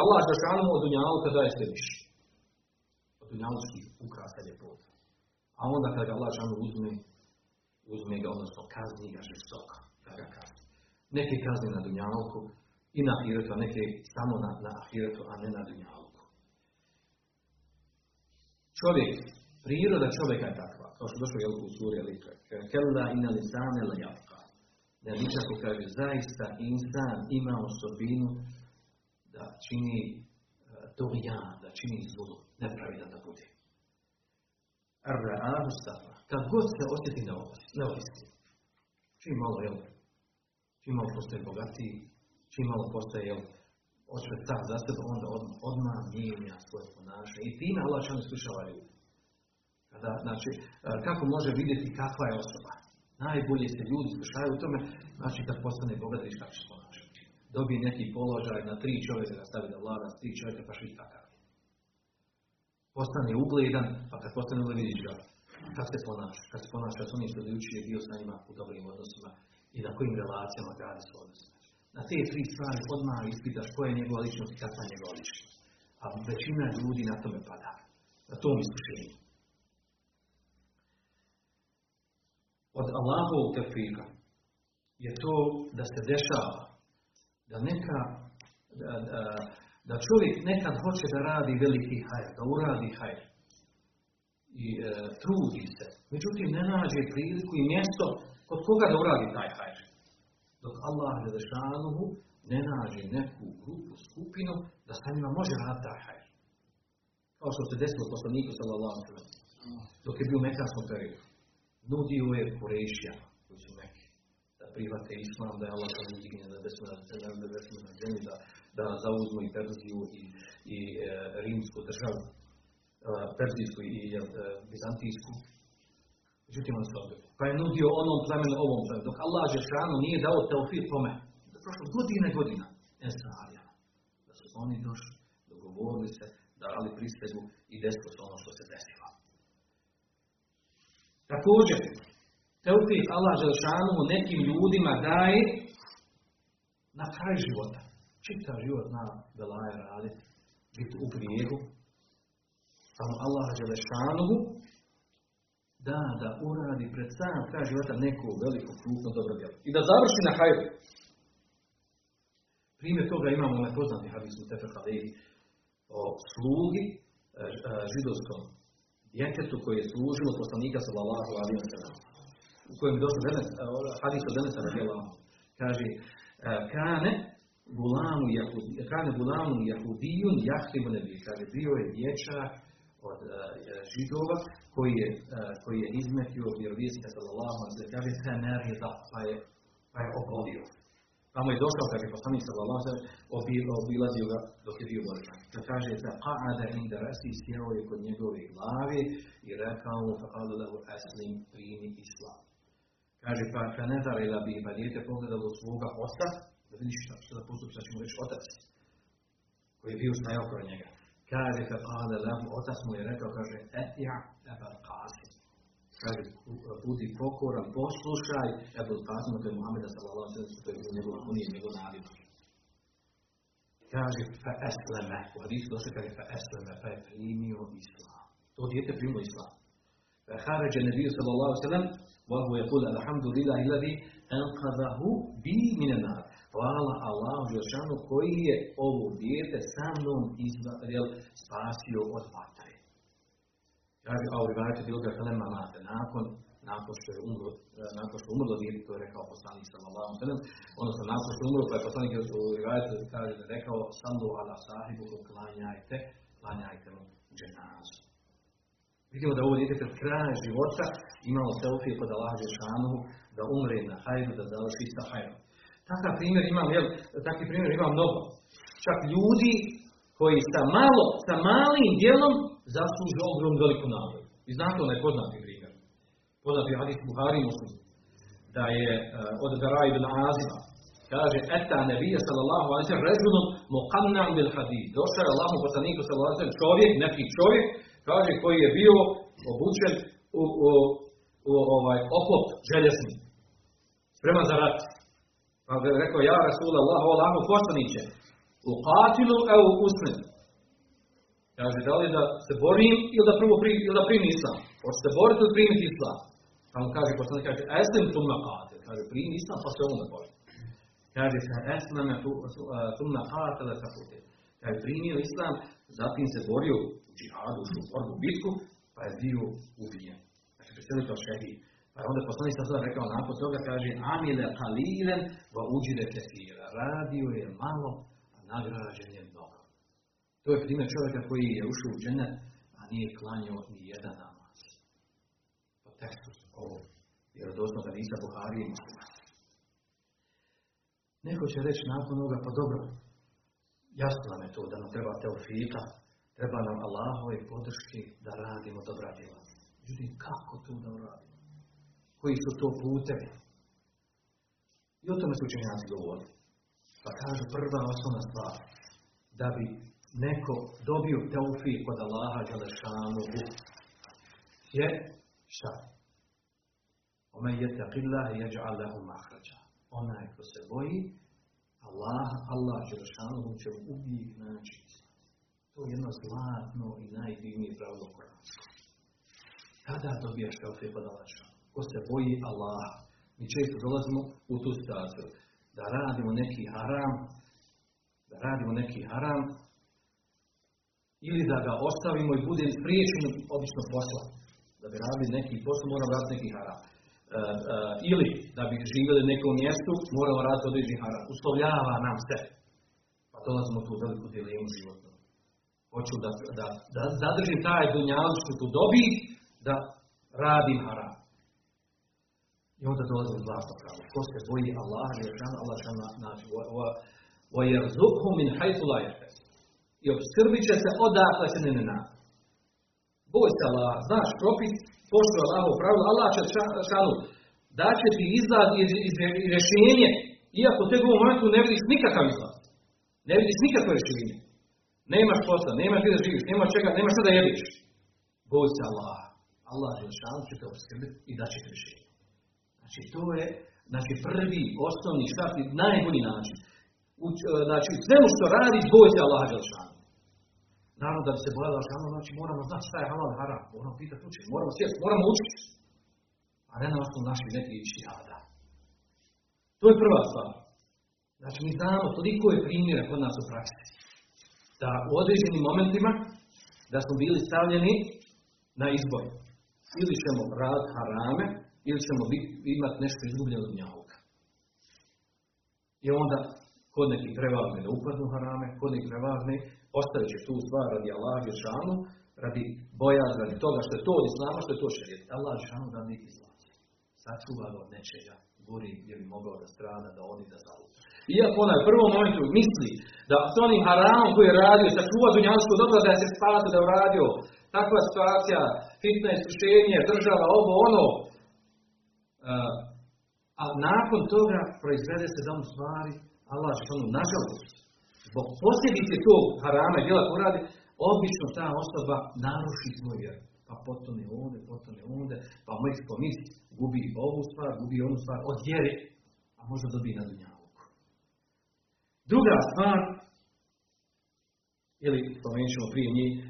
Allah Žešanu od dunjalka daje sve više. Od dunjalskih ukrasa ljepota. A onda kada Allah Žešanu uzme uzme ga, odnosno kazni ga žestoko, da ga kazni. Neki kazni na dunjalku i na ahiretu, a neki samo na, na ahiretu, a ne na dunjalku. Čovjek, priroda čovjeka je takva, kao što došlo je u suri Elitra. Kella ina lisane la javka. Da nikako kaže, zaista insan ima osobinu da čini uh, ja, da čini zlu, nepravidan da bude. Ar-ra'ahu stafa. Kad god se osjeti neovisni. Čim malo, jel? Čim malo postaje bogatiji, čim malo postaje, jel? Hoće tak za sebe, onda od, odmah mijenja svoje ponašanje. I time Allah će slušava ljudi. Kada, znači, kako može vidjeti kakva je osoba? Najbolje se ljudi slušaju u tome, znači kad postane bogat, viš kako će ponašati. Dobije neki položaj na tri čovjeka da stavi da vlada, s tri čovjeka pa švi kakav. Postane ugledan, pa kad postane ugledan vidiš ga kako se ponaša, kako se ponaša s onim što je bio sa njima u dobrim odnosima i na kojim relacijama gradi svoj odnos. Na te tri stvari odmah ispitaš koja je njegova ličnost i kakva je njegova ličnost. A većina ljudi na tome pada. Na tom iskušenju. Od Allahovog tefika je to da se dešava da neka da, da, da čovjek nekad hoće da radi veliki hajr, da uradi hajr i e, trudi se. Međutim, ne nađe priliku i mjesto kod koga da uradi taj hajr. Dok Allah Želešanuhu ne nađe neku grupu, skupinu, da sa njima može raditi taj hajr. Kao što se desilo poslaniku sallallahu alaihi Dok je bio u mekanskom periodu. Nudio je Kurešijama, koji su neki, da prihvate islam, da je Allah sam izdigne, da besme na, besme na zemlji, da, da zauzmu i Perziju i, i e, rimsku državu Perzijsku i e, Bizantijsku. Međutim, on se odbio. Pa je nudio onom plemenu, ovom plemenu. Dok Allah Žešanu nije dao teofir kome. Da prošlo godine godina. Ensarija. Da su oni došli, dogovorili se, dali prisegu i desilo se ono što se desilo. Također, teofir Allah Žešanu nekim ljudima daje na kraj života. Čitav život na Belaje raditi, biti u grijehu, samo Allah Đelešanuhu da, da uradi pred sam kraj života neku veliku krupnu dobro djelo. I da završi na hajru. Primjer toga imamo na poznati hadis u o slugi e, e, židovskom djetetu koje je služilo poslanika sallallahu alaihi wa sallam. U kojem je došlo danas, e, hadis od Denesa radijallahu Kaže, kane gulamu jahudi, kane gulamu jahudijun jahtimu nebi. Kaže, bio je dječak od uh, židova koji je, koji je izmetio vjerovijesnika sallallahu alaihi wa sallam. Kaže, se nerida, pa je, pa je obolio. Tamo je došao, kaže poslanik sallallahu alejhi ve obilazio ga dok je bio bolestan. Da kaže da qa'ada inda rasi sjeo je kod njegove glave i rekao mu fa'ala lahu aslim primi islam. Kaže pa kanedar ila bi pa dijete pogledalo svoga oca, da vidi šta, što da postupi, šta ćemo reći otac, koji je bio stajao kod njega. Kaže fa qala lahu, otac mu je rekao, kaže, etja ebal qasim kaže, budi pokoran, poslušaj, Ebu Qasim, to je Muhammeda sallallahu alaihi sallam, to je njegov, on je njegov naviv. Kaže, fa esleme, u hadisu došle kaže, fa esleme, pa je primio islam. To dijete primio islam. Fa haređe nebiju sallallahu alaihi sallam, Wahu je kul, alhamdulillahi ladhi, enqadahu bi minenar. Hvala Allahu Žešanu koji je ovo dijete sa mnom izbavio, spasio od vatre. Kaže, a u rivajetu bilo ga kalema mate, nakon, nakon što je umro, nakon što je umrlo dijete, to je rekao poslanik sallallahu alejhi odnosno nakon što je umro, pa je poslanik u rivajetu kaže da rekao sallu ala sahibu, klanjajte, klanjajte mu dženazu. Vidimo da ovo dijete pred krajem života imalo selfije kod Allaha Žešanohu da umre na hajru, da završi sa hajrom. Takav primjer imam, jel, takvi primjer imam mnogo. Čak ljudi koji sa malo, sa malim djelom zasluže ogrom veliku nagradu. I znate onaj poznati primjer. Poznati hadis Buhari muslim. Da je uh, od Gara ibn Azima. Kaže, eta nebija sallallahu alaihi sallam, rezulun muqannam bil hadid. Došao je Allahu poslaniku sallallahu alaihi sallam, čovjek, neki čovjek, kaže, koji je bio obučen u, u, u ovaj oklop željesni. Spreman za rat. Pa je rekao, ja Rasulallah, o Allahu poslaniće, u katilu, evo usmen. Kaže, da li da se borim ili da prvo prim, ili da primim islam? Hoće se boriti ili primiti islam? Pa on kaže, poslanik kaže, eslim tumma qatil. Kaže, primi islam, pa se onda bori. Kaže, sa eslame tumma qatil sa puti. Kaže, primio islam, zatim se borio u džihadu, u borbu, bitku, pa je bio ubijen. Znači, predstavljaju kao šehid. Pa je onda poslanik sa sada rekao, nakon toga kaže, amile kalilen, va uđire kesira. Radio je malo, a nagrađen je. To je primjer čovjeka koji je ušao u dženet, a nije klanjao ni jedan namaz. Po tekstu ovo, jer dosno da nisa Buhari i. Neko će reći nakon ovoga, pa dobro, jasno nam je to da nam treba teofita, treba nam Allahove podrške da radimo dobra djela. Međutim, kako to da uradimo? Koji su to putevi? I o tome su učenjaci govorili. Pa kažu prva osnovna stvar, da bi neko dobio teufik kod Allaha Đalešanu je šta? Ome je taqillah jeđa'al lehu mahrađa. Onaj ko se boji, Allah, Allah Đalešanu će uvijek naći To je jedno zlatno i najdivnije pravilo Koransko. Kada dobijaš teufik kod Allaha Ko se boji Allaha. Mi često dolazimo u tu situaciju. Da radimo neki haram, da radimo neki haram, ili da ga ostavimo i bude spriječen obično posla. Da bi radili neki posao, mora raditi neki haram. E, e, ili da bi živjeli na nekom mjestu, moramo raditi određeni haram. Uslovljava nam se. Pa dolazimo tu veliku dilemu životnu. Hoću da, da, da zadržim taj dunjaličku tu dobi da radim haram. I onda dolazi u vlasta pravo. Ko se boji Allah, jer Allah će na, Wa, wa, wa min hajtu lajete i obskrbit će se odakle se ne nena. Boj se Allah, znaš propis, poštuje Allahov pravilo, Allah će šanu, da će ti izlaz i, rješenje, iako te u momentu ne vidiš nikakav izlaz. Ne vidiš nikakvo rješenje. Nemaš posla, nemaš gdje da živiš, nemaš čega, nemaš šta da jediš. Boj se Allah. Allah je šanu će te obskrbiti i da će ti rješenje. Znači to je znači, prvi, osnovni, šartni, najbolji način. U, znači, svemu što radiš, boj se Allah Đelšanu. Naravno da bi se bojala Žešanu, znači moramo znati šta je halal haram. Moramo pitati učiti, moramo sjesti, moramo učiti. A ne na osnovu naših nekih išihada. To je prva stvar. Znači mi znamo toliko je primjera kod nas u praksi. Da u određenim momentima da smo bili stavljeni na izbor. Ili ćemo rad harame, ili ćemo imati nešto izgubljeno od njavuka. I onda kod nekih prevagne da upadnu harame, kod nekih prevagne ostavit će tu stvar radi Allah Žešanu, radi boja, radi toga što je to Islama, što je to šerijet. Allah Žešanu da ne izlazi. Sačuva od nečega, gori gdje bi mogao da strada, da odi, da zaluta. Iako onaj u prvom momentu misli da s onim haramom koji je radio, sačuva dunjansko dobro da se spati, da je uradio, takva situacija, fitna iskušenje, država, ovo, ono. a nakon toga proizvede se da stvari, Allah ono, nažalost, zbog posljedice tog harama i djela radi, obično ta osoba naruši svoj vjer. Pa potone ovdje, potone ovdje, pa moj misli, gubi ovu stvar, gubi onu stvar od vjere, a možda dobije na dunjavuku. Druga stvar, ili spomenut ćemo prije njih, e,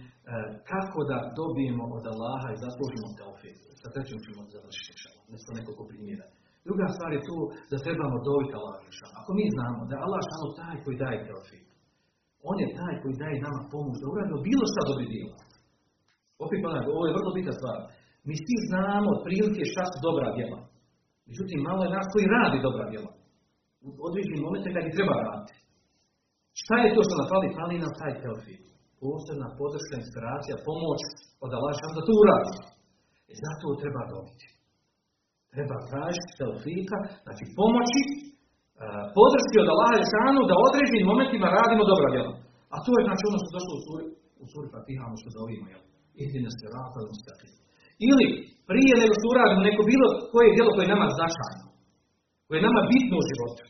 kako da dobijemo od Allaha i zaslužimo teofit. Sa trećom ćemo završiti šalom, nešto nekoliko primjera. Druga stvar je tu da trebamo dobiti Allah Ako mi znamo da je Allah samo taj koji daje teofit, on je taj koji daje nama pomoć da uradimo bilo šta dobri djela. Opet ponavljam, ovo je vrlo bitna stvar. Mi svi znamo otprilike šta su dobra djela. Međutim, malo je nas koji radi dobra djela. U određenim momentima kad ih treba raditi. Šta je to što nam fali? Fali nam taj teofit. Posebna podrška, inspiracija, pomoć od Allah da to uradi. I e, zato treba dobiti. Treba tražiti teofika, znači pomoći, e, podrški od Allah šanu da određenim momentima radimo dobra djela. A to je znači ono što došlo u suri, u suri Fatiha, ono što zovimo, jel? Idine se Ili prije nego što uradimo neko bilo koje djelo koje je nama značajno, koje je nama bitno u životu.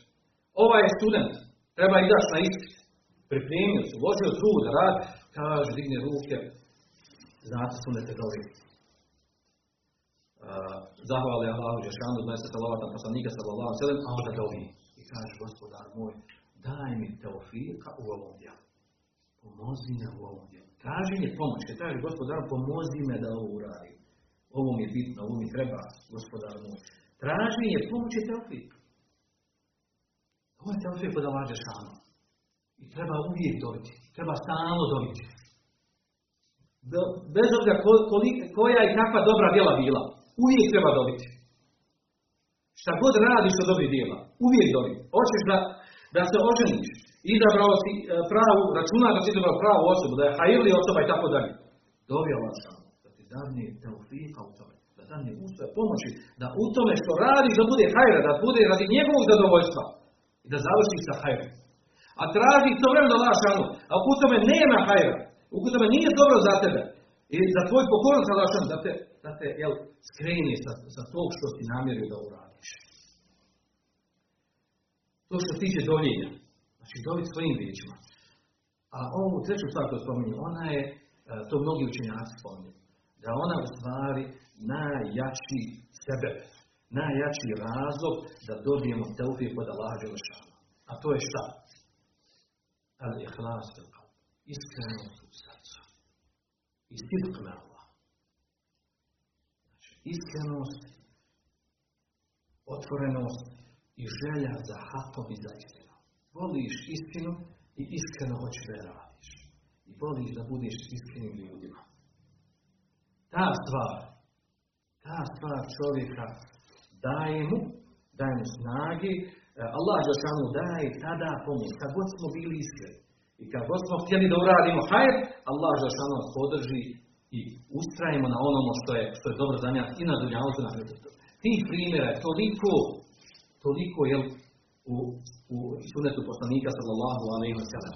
Ovaj je student, treba izaći na ispit, pripremio se, uložio trud, rad, kaže, digne ruke, znate sunete dovi. Zahvali Allahu Žešanu, znaje se salavata poslanika sallallahu sallam, a onda dovi. I kaže, gospodar moj, daj mi teofika u ovom djelu. Pomozi me u ovom djelu. Traženje pomoć, kad kaže gospodar, pomozi me da ovo uradim. Ovo mi je bitno, ovo mi treba, gospodar moj. Je teofik. Ovo je teofik kod Allah Žešanu. I treba uvijek dobiti. Treba stalno dobiti. Bez obzira koja i kakva dobra djela bila. Uvijek treba dobiti. Šta god radiš od dobrih djela. Uvijek dobiti. Hoćeš da, da se oženiš. Izabrao si e, pravu, računa da si izabrao pravu osobu, da je hajili osoba i tako dalje. Dobio Allah Da ti dadne teofika u tome. Da dadne uspje pomoći. Da u tome što radiš da bude hajra, da bude radi njegovog zadovoljstva. I da završi sa hajrom. A traži istovremeno Allah šanu. A u tome nema hajra. U tome nije dobro za tebe. I za tvoj pokornost Allah. Da te, da te jel, skreni sa, sa tog što si namjerio da uradiš. To što tiče doljenja. Znači dobiti svojim riječima. A ovu treću stvar koju spominje, ona je, e, to mnogi učenjaci spominju, da ona u stvari najjači sebe, najjači razlog da dobijemo teufije kod Allaha Đelešanu. A to je šta? al ihlas fil qalb. Iskrenost u srcu. I sidq me Allah. Znači, iskrenost, otvorenost i želja za hakom i za istinu. Voliš istinu i iskreno hoćeš da radiš. I voliš da budeš iskrenim ljudima. Ta stvar, ta stvar čovjeka daje mu, daje mu snagi, E, Allah Đelšanu daje tada pomoć, kad god smo bili iskreni. I kad god smo htjeli da uradimo hajr, Allah nas podrži i ustrajimo na onomu što je, što je dobro za nas i na dunjavu na Tih primjera je toliko, toliko je u, u sunetu poslanika sallallahu alaihi wa sallam.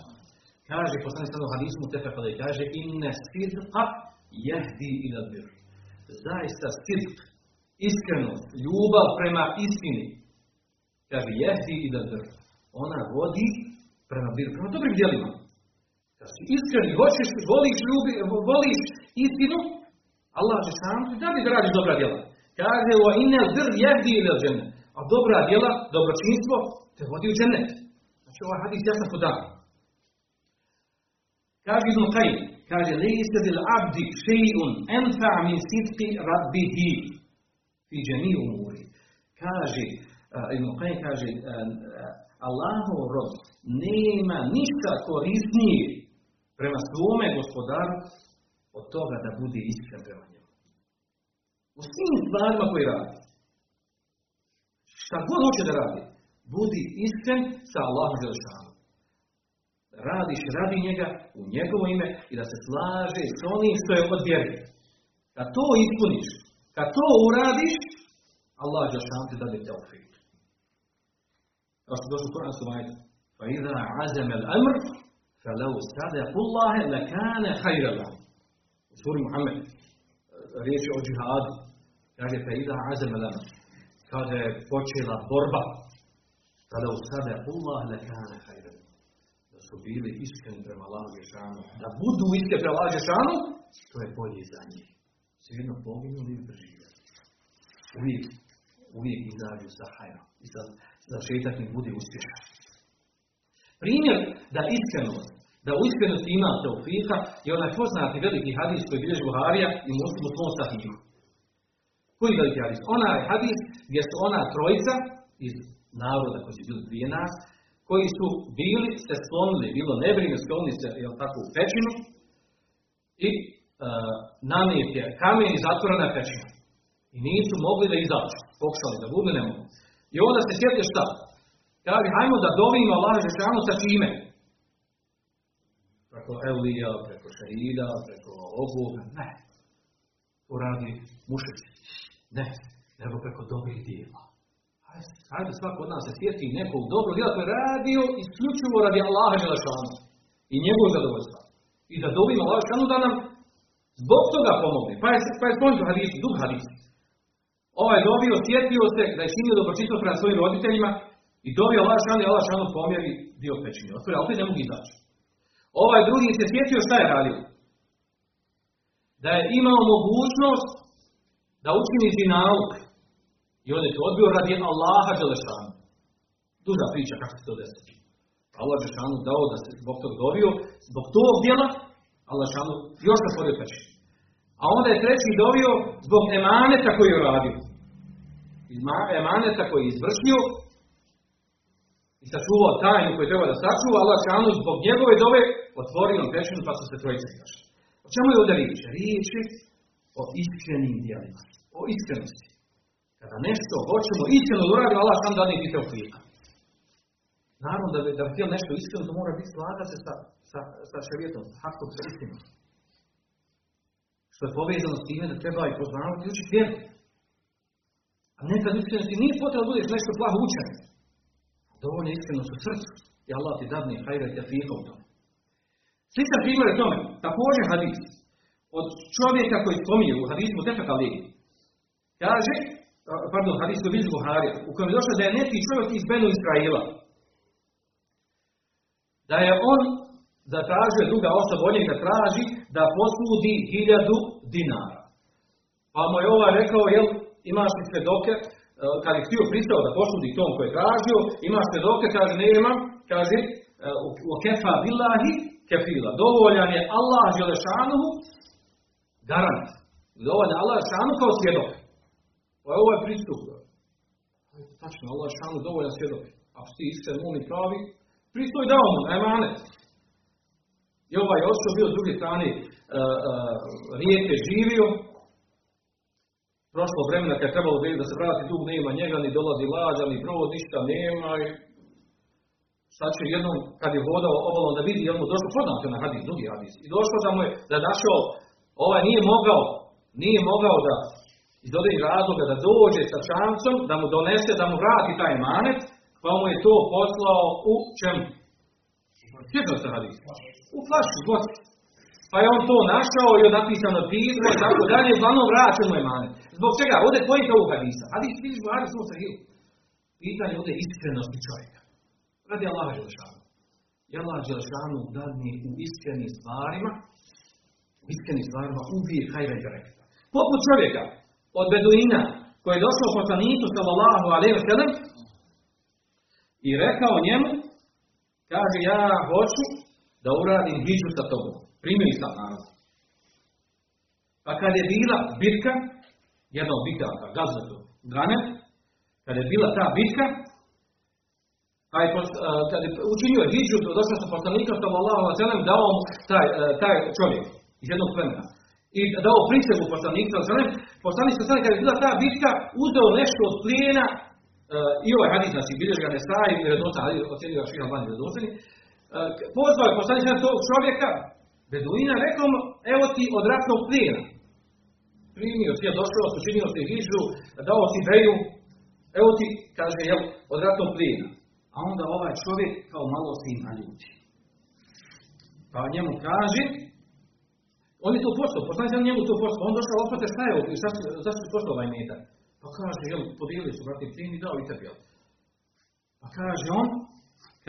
Kaže poslanik sallallahu hadisu mu tefe kada kaže inne sidqa jehdi ila bir. Zaista sidq, iskrenost, ljubav prema istini, Kaže, jehdi i da Ona vodi prema, prema dobrim djelima. Kad si iskreni, hoćeš, voliš, ljubi, voliš istinu, Allah će sam da da radiš dobra djela. Kaže, o inel bir jehdi i žene. A dobra djela, dobročinstvo, te vodi u džennet. Znači, ovaj hadis jasno podan. Kaže Ibn Qajim, kaže, lejse bil abdi še'un enfa min sidqi rabbihi fi džemiju umuri. Kaže, Ibn Qayyim kaže, Allahov rob nema ništa korisnije prema svome gospodaru od toga da bude iskren prema njemu. U svim stvarima koje radi. Šta god hoće da radi, budi iskren sa Allahom Želešanom. Radiš radi njega u njegovo ime i da se slaže s onim što je od vjeri. Kad to ispuniš, kad to uradiš, Allah Želešan ti dade teofik. Kao što došlo u ajetu. Pa idha azem el amr, lau sadaku Allahe lakane hajra lahum. U suri Muhammed, riječi o džihadu, kaže fa idha azem amr. Kada je počela borba, fa lau sadaku Allahe lakane hajra lahum. Da su bili iskreni prema Allahu Žešanu. Da budu iskreni prema Allahu Žešanu, to je bolje za njih. Svijedno poginuli ili preživjeli. Uvijek, uvijek izađu sa hajrom. I sa, da šetak im bude uspješan. Primjer da iskrenost, da u iskrenosti ima teofika je onaj poznati veliki hadis koji bilježi Buharija i muslim u svom sahihu. Koji veliki hadis? Onaj hadis gdje su ona trojica iz naroda koji su bili prije nas, koji su bili se sklonili, bilo nebrine, sklonili se, jel tako, u pećinu i uh, nanijet je kamen i zatvorena pećina. I nisu mogli da izađu. Pokušali da budu, ne. I onda se sjetio šta? Kaže, hajmo da dovimo Allah Žešanu sa čime? Preko Evlija, preko Šarida, preko Obuga. Ne. To radi mušici. Ne. Nego preko dobrih dijela. Hajde, svako od nas se sjeti nekog dobro dijela koje je radio isključivo radi Allaha Žešanu. I njegovog zadovoljstva. I da dovimo Allah Žešanu da nam zbog toga pomogne. Pa je, pa je spomenuto hadis, dug hadis. Ovaj dobio, sjetio se da je činio dobročinstvo prema svojim roditeljima i dobio Allah šanu i Allah šanu pomjeri dio pećine. Otvore, opet ne mogu izaći. Ovaj drugi se sjetio šta je radio. Da je imao mogućnost da učini zinaluk. I on je to odbio radi Allaha Đelešanu. Duža priča kako se to desilo. Allah Đelešanu dao da se zbog tog dobio, zbog tog djela, Allah Đelešanu još otvorio pećinu. A onda je treći dovio zbog emaneta koji je uradio. Emaneta koji je izvršio i sačuvao tajnu koju treba da sačuva, Allah šanu zbog njegove dove otvorio pećinu pa su se trojice izašli. O čemu je ovdje riječ? Riječ je o iskrenim dijelima. O iskrenosti. Kada nešto hoćemo iskreno da uradimo, Allah sam da ne pite okvira. Naravno da bi, da htio nešto iskreno, to mora biti slaga se sa, sa, sa šarijetom, sa hakom, sa istinom što je povezano s time da treba i poznavati učiti vjeru. A nekad iskrenosti nije potrebno da budeš nešto plaho učen. Dovoljno iskrenost u srcu. I Allah ti dadne hajra i tefika u tome. Sličan primjer je tome, također hadis, od čovjeka koji spominje u hadisu Tefek Ali, kaže, pardon, hadis koji bilježi Buharija, u kojem je došlo da je neki čovjek iz Benu Israila, da je on zatražio druga osoba od njega traži da posudi hiljadu dinara. Pa mu je ovaj rekao, jel, imaš li svedoke, kad je htio pristao da posudi tom koji je tražio, imaš svedoke, kaže, ne imam, kaže, u kefa billahi kefila. Dovoljan je Allah Želešanuhu garant. Dovoljan je Allah Želešanu kao svjedok. Pa je ovaj pristup. Tačno, Allah Želešanu dovoljan svjedok. Ako ti iskren, mumi pravi, pristoj dao mu, emanet. I ovaj ostao bio s druge strane uh, rijeke živio. Prošlo vremena kad je trebalo da se vrati dug, nema njega, ni dolazi lađa, ni provod, ništa nema. I sad će jednom, kad je vodao obalom da vidi, jel mu došlo poznate na hadis, drugi hadis. I došlo da mu je, da našao, ovaj nije mogao, nije mogao da iz određenih razloga da dođe sa čamcom, da mu donese, da mu vrati taj manet, pa mu je to poslao u čemu? Sjećam se hadis u flašu vode. Pa je on to našao i je napisano pismo i tako dalje, uglavnom vraćen mu je. Zbog čega? Ovdje koji je ovog hadisa? Hadis vidiš u hadisu u sahihu. Pitanje ovdje iskrenosti čovjeka. Radi Allaha Đelešanu. I Allah Đelešanu dadne u iskrenim stvarima, u iskrenim stvarima uvijek hajra i rekta. Poput čovjeka od Beduina koji je došao poslaniku sallallahu alaihi wa sallam i rekao njemu, kaže ja hoću da uradim hijđu sa tobom. Primio islam narod. Pa kad je bila bitka, jedna od bitaka, gazvetu, Ganem, kad je bila ta bitka, Pa je, kad je učinio hijđu, došao sa poslanikom sallallahu alejhi ve sellem, dao taj, taj čovjek iz jednog plemena. I dao prisegu poslanika sallallahu poslanik sallallahu kad je bila ta bitka, uzeo nešto od plijena i ovaj hadis znači bilježi ga Nesaj i Redosa, ali ocjenio ga Šihan Bani Redosani, pozvao je poslanik tog čovjeka, Beduina, rekao evo ti od ratnog plijena. Primio si je došao, učinio si hižu, dao si veju, evo ti, kaže, jel, od ratnog plijena. A onda ovaj čovjek kao malo se ima ljudi. Pa njemu kaže, on je to postao, poslanik sam njemu to postao, on došao opate šta je ovo, zašto je postao ovaj metak? Pa kaže, jel, podijelili su vratni plin i dao i tebi, jel? Pa kaže on,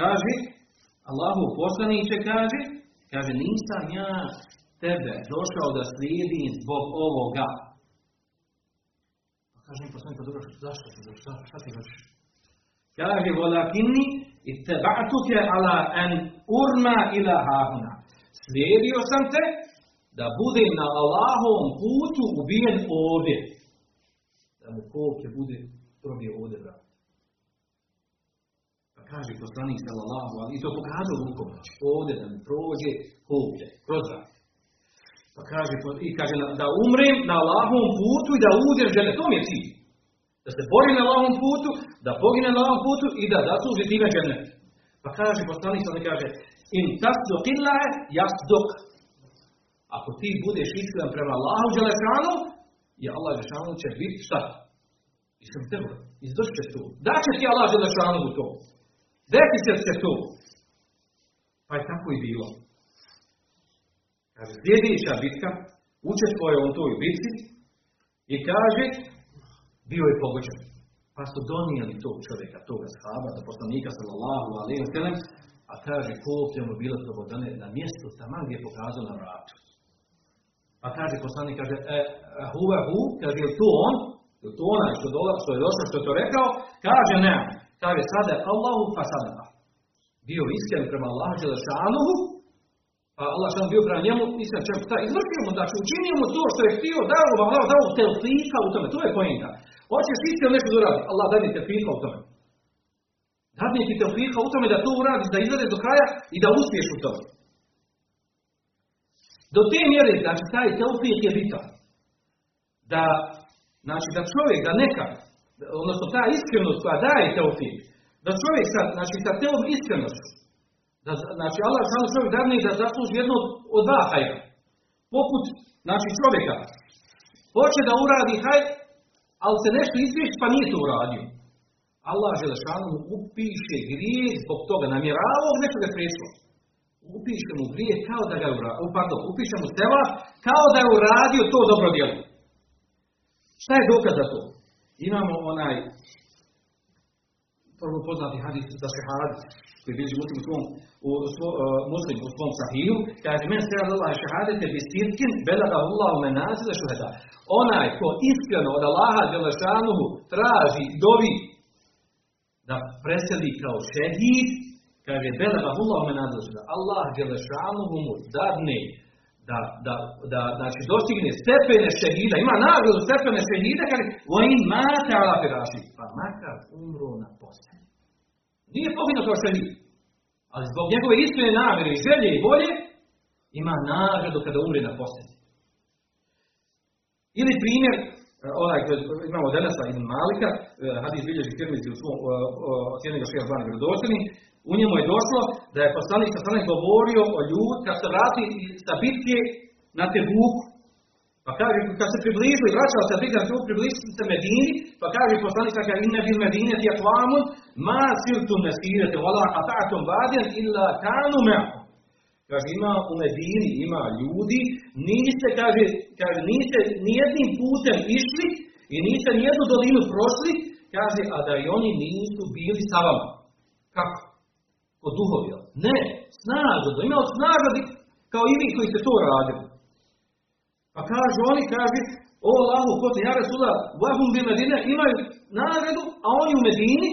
kaže, Allahu poslaniće kaže, kaže, nisam ja tebe došao da slijedim zbog ovoga. Pa kaže mi poslanik, pa dobro, zašto ti došao, šta ti hoćeš? Kaže, volakinni, iteba'tuke ala en urma ila hahuna. Slijedio sam te da budem na Allahovom putu ubijen ovdje. Da mu koplje bude probije ovdje, brat. Kaže poslanik sallallahu ali i to pokazao rukom, znači ovdje da mi prođe koplje, kroz vrat. Pa kaže, i kaže da umrem na Allahovom putu i da uđem žene, to mi je cilj. Da se bori na Allahovom putu, da pogine na Allahovom putu i da zasluži time žene. Pa kaže poslanik sallallahu kaže, in tasduk illahe jasduk ako ti budeš iskren prema Allahu Đelešanu, je Allah Đelešanu će biti šta? Iskren tebe. Izvršit će to. Da će ti Allah Đelešanu u to. Će se to. Pa je tako i bilo. Kaže, sljedeća bitka, učestvuje on toj bitci i kaže, bio je pogođen. Pa su donijeli tog čovjeka, toga shaba, da poslanika sallallahu alaihi sallam, a kaže, koliko mu bilo slobodane na mjestu tamo gdje je pokazao na vratu. Pa kaže poslanik, kaže, e, huve hu, kaže, je to on? Je to onaj što, dola, što je došao, što je to rekao? Kaže, ne. Kaže, sada Allahu pa sada Bio iskren prema Allahu Đelešanuhu, pa Allah što bio prema njemu, iskren čemu, šta, izvršio mu, znači učinio mu to što je htio, dao mu Allah, dao telfika u tome, to je pojenta. Hoćeš iskreno nešto da uradi, Allah da mi telfika u tome. Dadne ti telfika u tome da to uradiš, da izvedeš do kraja i da uspiješ u tome. Do te mjere, znači taj teofik je bitan. Da, znači da čovjek, da nekad, odnosno ta iskrenost koja daje teofik, da čovjek sa, znači sa teom iskrenošću, da, znači Allah samo čovjek dadne da zasluži jedno od dva hajra. Poput, znači čovjeka, hoće da uradi hajr, ali se nešto izvješći pa nije to uradio. Allah Želešanu mu upiše grijeh zbog toga, namjeravao nešto ga spriječilo upiše mu grije kao da ga je uradio, pardon, upiše mu seva kao da je uradio to dobro djelo. Šta je dokaz za to? Imamo onaj prvo poznati hadis za šehad, koji bilježi muslim u svom, u, uh, muslim u svom sahiju, kaže, men se Allah šehadete bi sirkin, belaga Allah u menazile šuheda. Onaj ko iskreno od Allaha Đelešanuhu traži, dovi, da preseli kao šehid, Kaže, belega hullahu men Allah Đelešanuhu mu dadne da, da, da, znači dostigne stepene šehida, ima nagradu stepene šehida, kaže, o in mate ala firaši, pa makar umro na postelji. Nije poginuo kao šehid, ali zbog njegove iskrene namjere i želje i volje, ima nagradu kada umre na postelji. Ili primjer, onaj imamo Denesa ibn Malika, eh, hadis bilježi Tirmizi u svom ocjeni ga šeha zvani u njemu je došlo da je poslanik sa strane govorio o ljud kad se vrati sa bitke na Tebuku. Pa kaže, kad se približili, vraćao se bitke na Tebuku, približili se Medini, pa kaže poslanik kada inne bil Medine ti akvamun, ma siltum nesirete, vala ata'atum vadijan illa kanu me'akum. Kaže, ima u Medini, ima ljudi, niste, kaže, kaže, niste nijednim putem išli i niste nijednu dolinu prošli, kaže, a da i oni nisu bili sa vama. Kako? Od duhovi. Ne, da imao snagu kao i vi koji ste to radili. Pa kažu oni, kaže, o Allahu, ko se ja Resula, vahum bi Medine, imaju nagradu, a oni u Medini,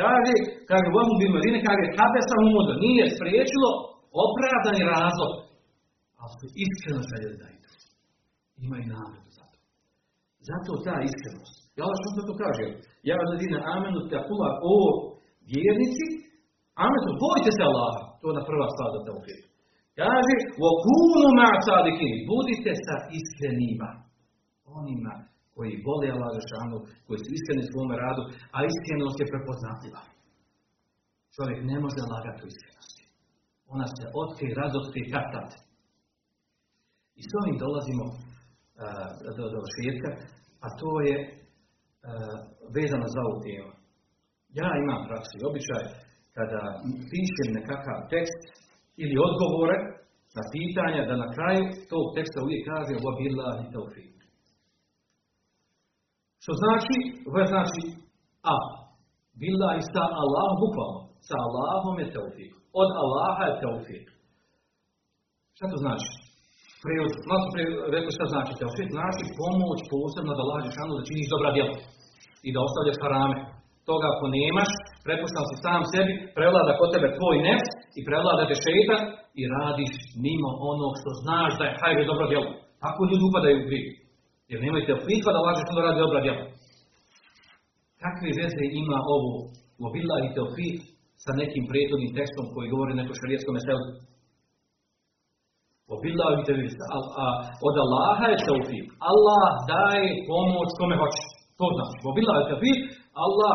kaže, kaže, vahum bi Medine, kaže, kabe sam umoda, nije spriječilo Opravdan je razlog. Ali su iskreno sa jednajdu. Imaju namedu za to. Zato ta iskrenost. Ja vas što to kažem, Ja vas ladina amenu takula o vjernici. Amenu, bojte se Allah. To je na prva stvar da te uvijek. Kaže, okunu ma. Budite sa iskrenima. Onima koji vole Allah Žešanu, koji su iskreni u svome radu, a iskrenost je prepoznatljiva. Čovjek ne može lagati u iskrenost. Ona se otkrije, razotkrije kad I s ovim dolazimo uh, do, do šetka, a to je uh, vezano za ovu temu. Ja imam praksu i običaj, kada pišem nekakav tekst ili odgovore na pitanja, da na kraju tog teksta uvijek kažem وَبِلَّهِ تَوْفِيقِ Što znači, ovo znači a. Billahi sa Allah, bukvalno. Sa Allahom je teufik. Od Allaha je teufik. Šta to znači? Prevod, malo šta znači teufik. Znači pomoć posebno da lađeš šanu da činiš dobra djela. I da ostavljaš harame. Toga ako nemaš, prepuštam si sam sebi, prevlada kod tebe tvoj nefs i prevlada te šeitan i radiš mimo onog što znaš da je hajde dobro djelo. Tako ljudi upadaju u grih. Jer nemojte teufika da lažeš da radi dobra djela. Kakve veze ima ovo u i teofik sa nekim prethodnim tekstom koji govori neko šarijetskom meselu? I teofik. A, a, od Allaha je teofik. Allah daje pomoć kome hoće. To znači. I teofik. Allah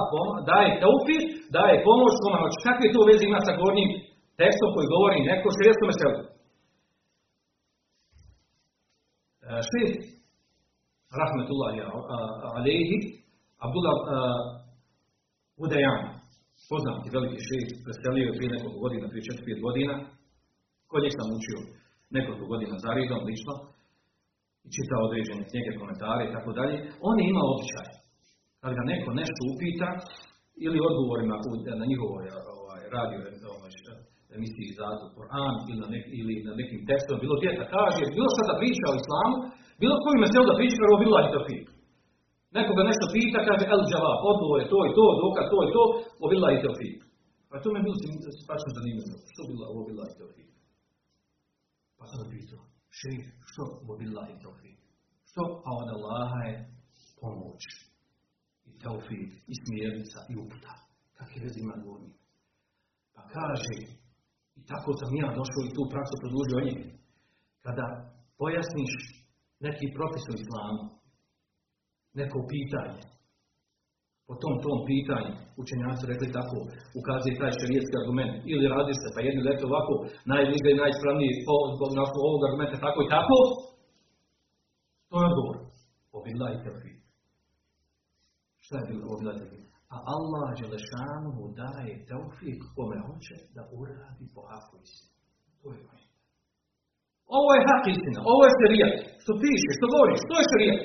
daje teofik, daje pomoć kome hoće. Kakve to veze ima sa gornjim tekstom koji govori neko šarijetskom meselu? E, šest rahmetullahi alaihi, Abdullah uh, Udajan, poznati veliki šejh, preselio je prije nekoliko godina, prije 4-5 godina, kod njeg sam učio nekoliko godina za redom, lično, i čitao određene knjige, komentare i tako dalje. On je imao običaj, kad ga neko nešto upita, ili odgovorima na njihovoj ovaj, radio ovaj, emisiji za Koran ili na, ili na nekim tekstom, bilo djeta kaže, bilo šta da priča o islamu, bilo koji mesel da priča, prvo bilo i tofik. Nekoga nešto pita, kaže el džavab, odgovor je to i to, dokaz to i to, o bila i tofik. Pa to me bilo spačno zanimljivo. Što bila i tofik? Pa sam pitao, šejh, što o bila i? Što? A od Allaha je pomoć. I tofik, i smjernica, i uputa. Kakve veze ima govornik? Pa kaže, i tako sam ja došao i tu praksu produžio o Kada pojasniš neki propis u islamu, neko pitanje, po tom tom pitanju, učenjaci rekli tako, ukazuje taj šarijetski argument, ili radi se, pa jedni rekli ovako, najbliže i najispravniji zbog nakon ovog argumenta, tako i tako, to je odgovor. Obila i tevfik. Šta je bilo obila i A Allah Đelešanu mu daje tevfik kome hoće da uradi po haku To je moje. Ovo je hak istina, ovo je šerijat. Što piše, što govoriš, to je šerijat.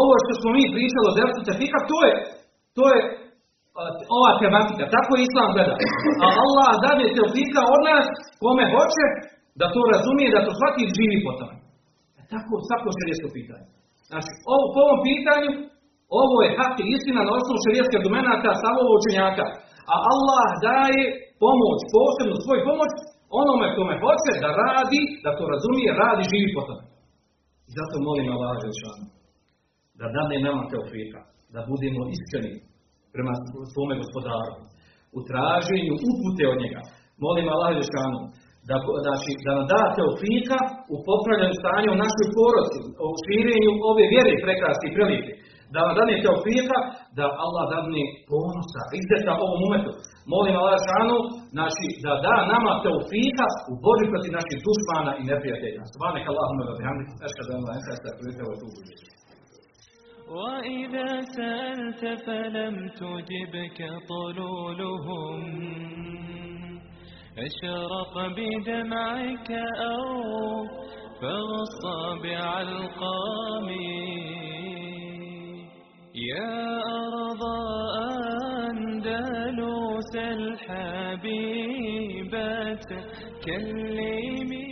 Ovo što smo mi pričali o dersu tefika, to je, to je ova tematika, tako je Islam gleda. A Allah dade tefika od nas, kome hoće, da to razumije, da to shvati i živi po tome. E tako svako šerijetsko pitanje. Znači, ovo, po ovom pitanju, ovo je hak istina na osnovu šerijetskih argumenta stavova učenjaka. A Allah daje pomoć, posebno svoj pomoć, onome kome hoće da radi, da to razumije, radi, živi po. I zato molim Allah Žešanu, da dane nama teofika, da budemo iskreni prema svome gospodaru, u traženju upute od njega. Molim Allah Žešanu, da, znači, da nam da teofika u popravljanju stanja u našoj poroci, u širenju ove vjere prekrasti i prilike da vam dane teofika, da Allah dadne ponosa, izdeta ovom umetu. Molim Allah šanu, znači, da da nama teofika u borbi protiv naših dušmana i neprijatelja. Subhanak Allahumma wa bihamdik, ashhadu an la ilaha wa atubu وإذا سألت فلم تجبك طلولهم. أشرق بدمعك أو فغص بعلقامي يا أرض أندلس الحبيبة كلمي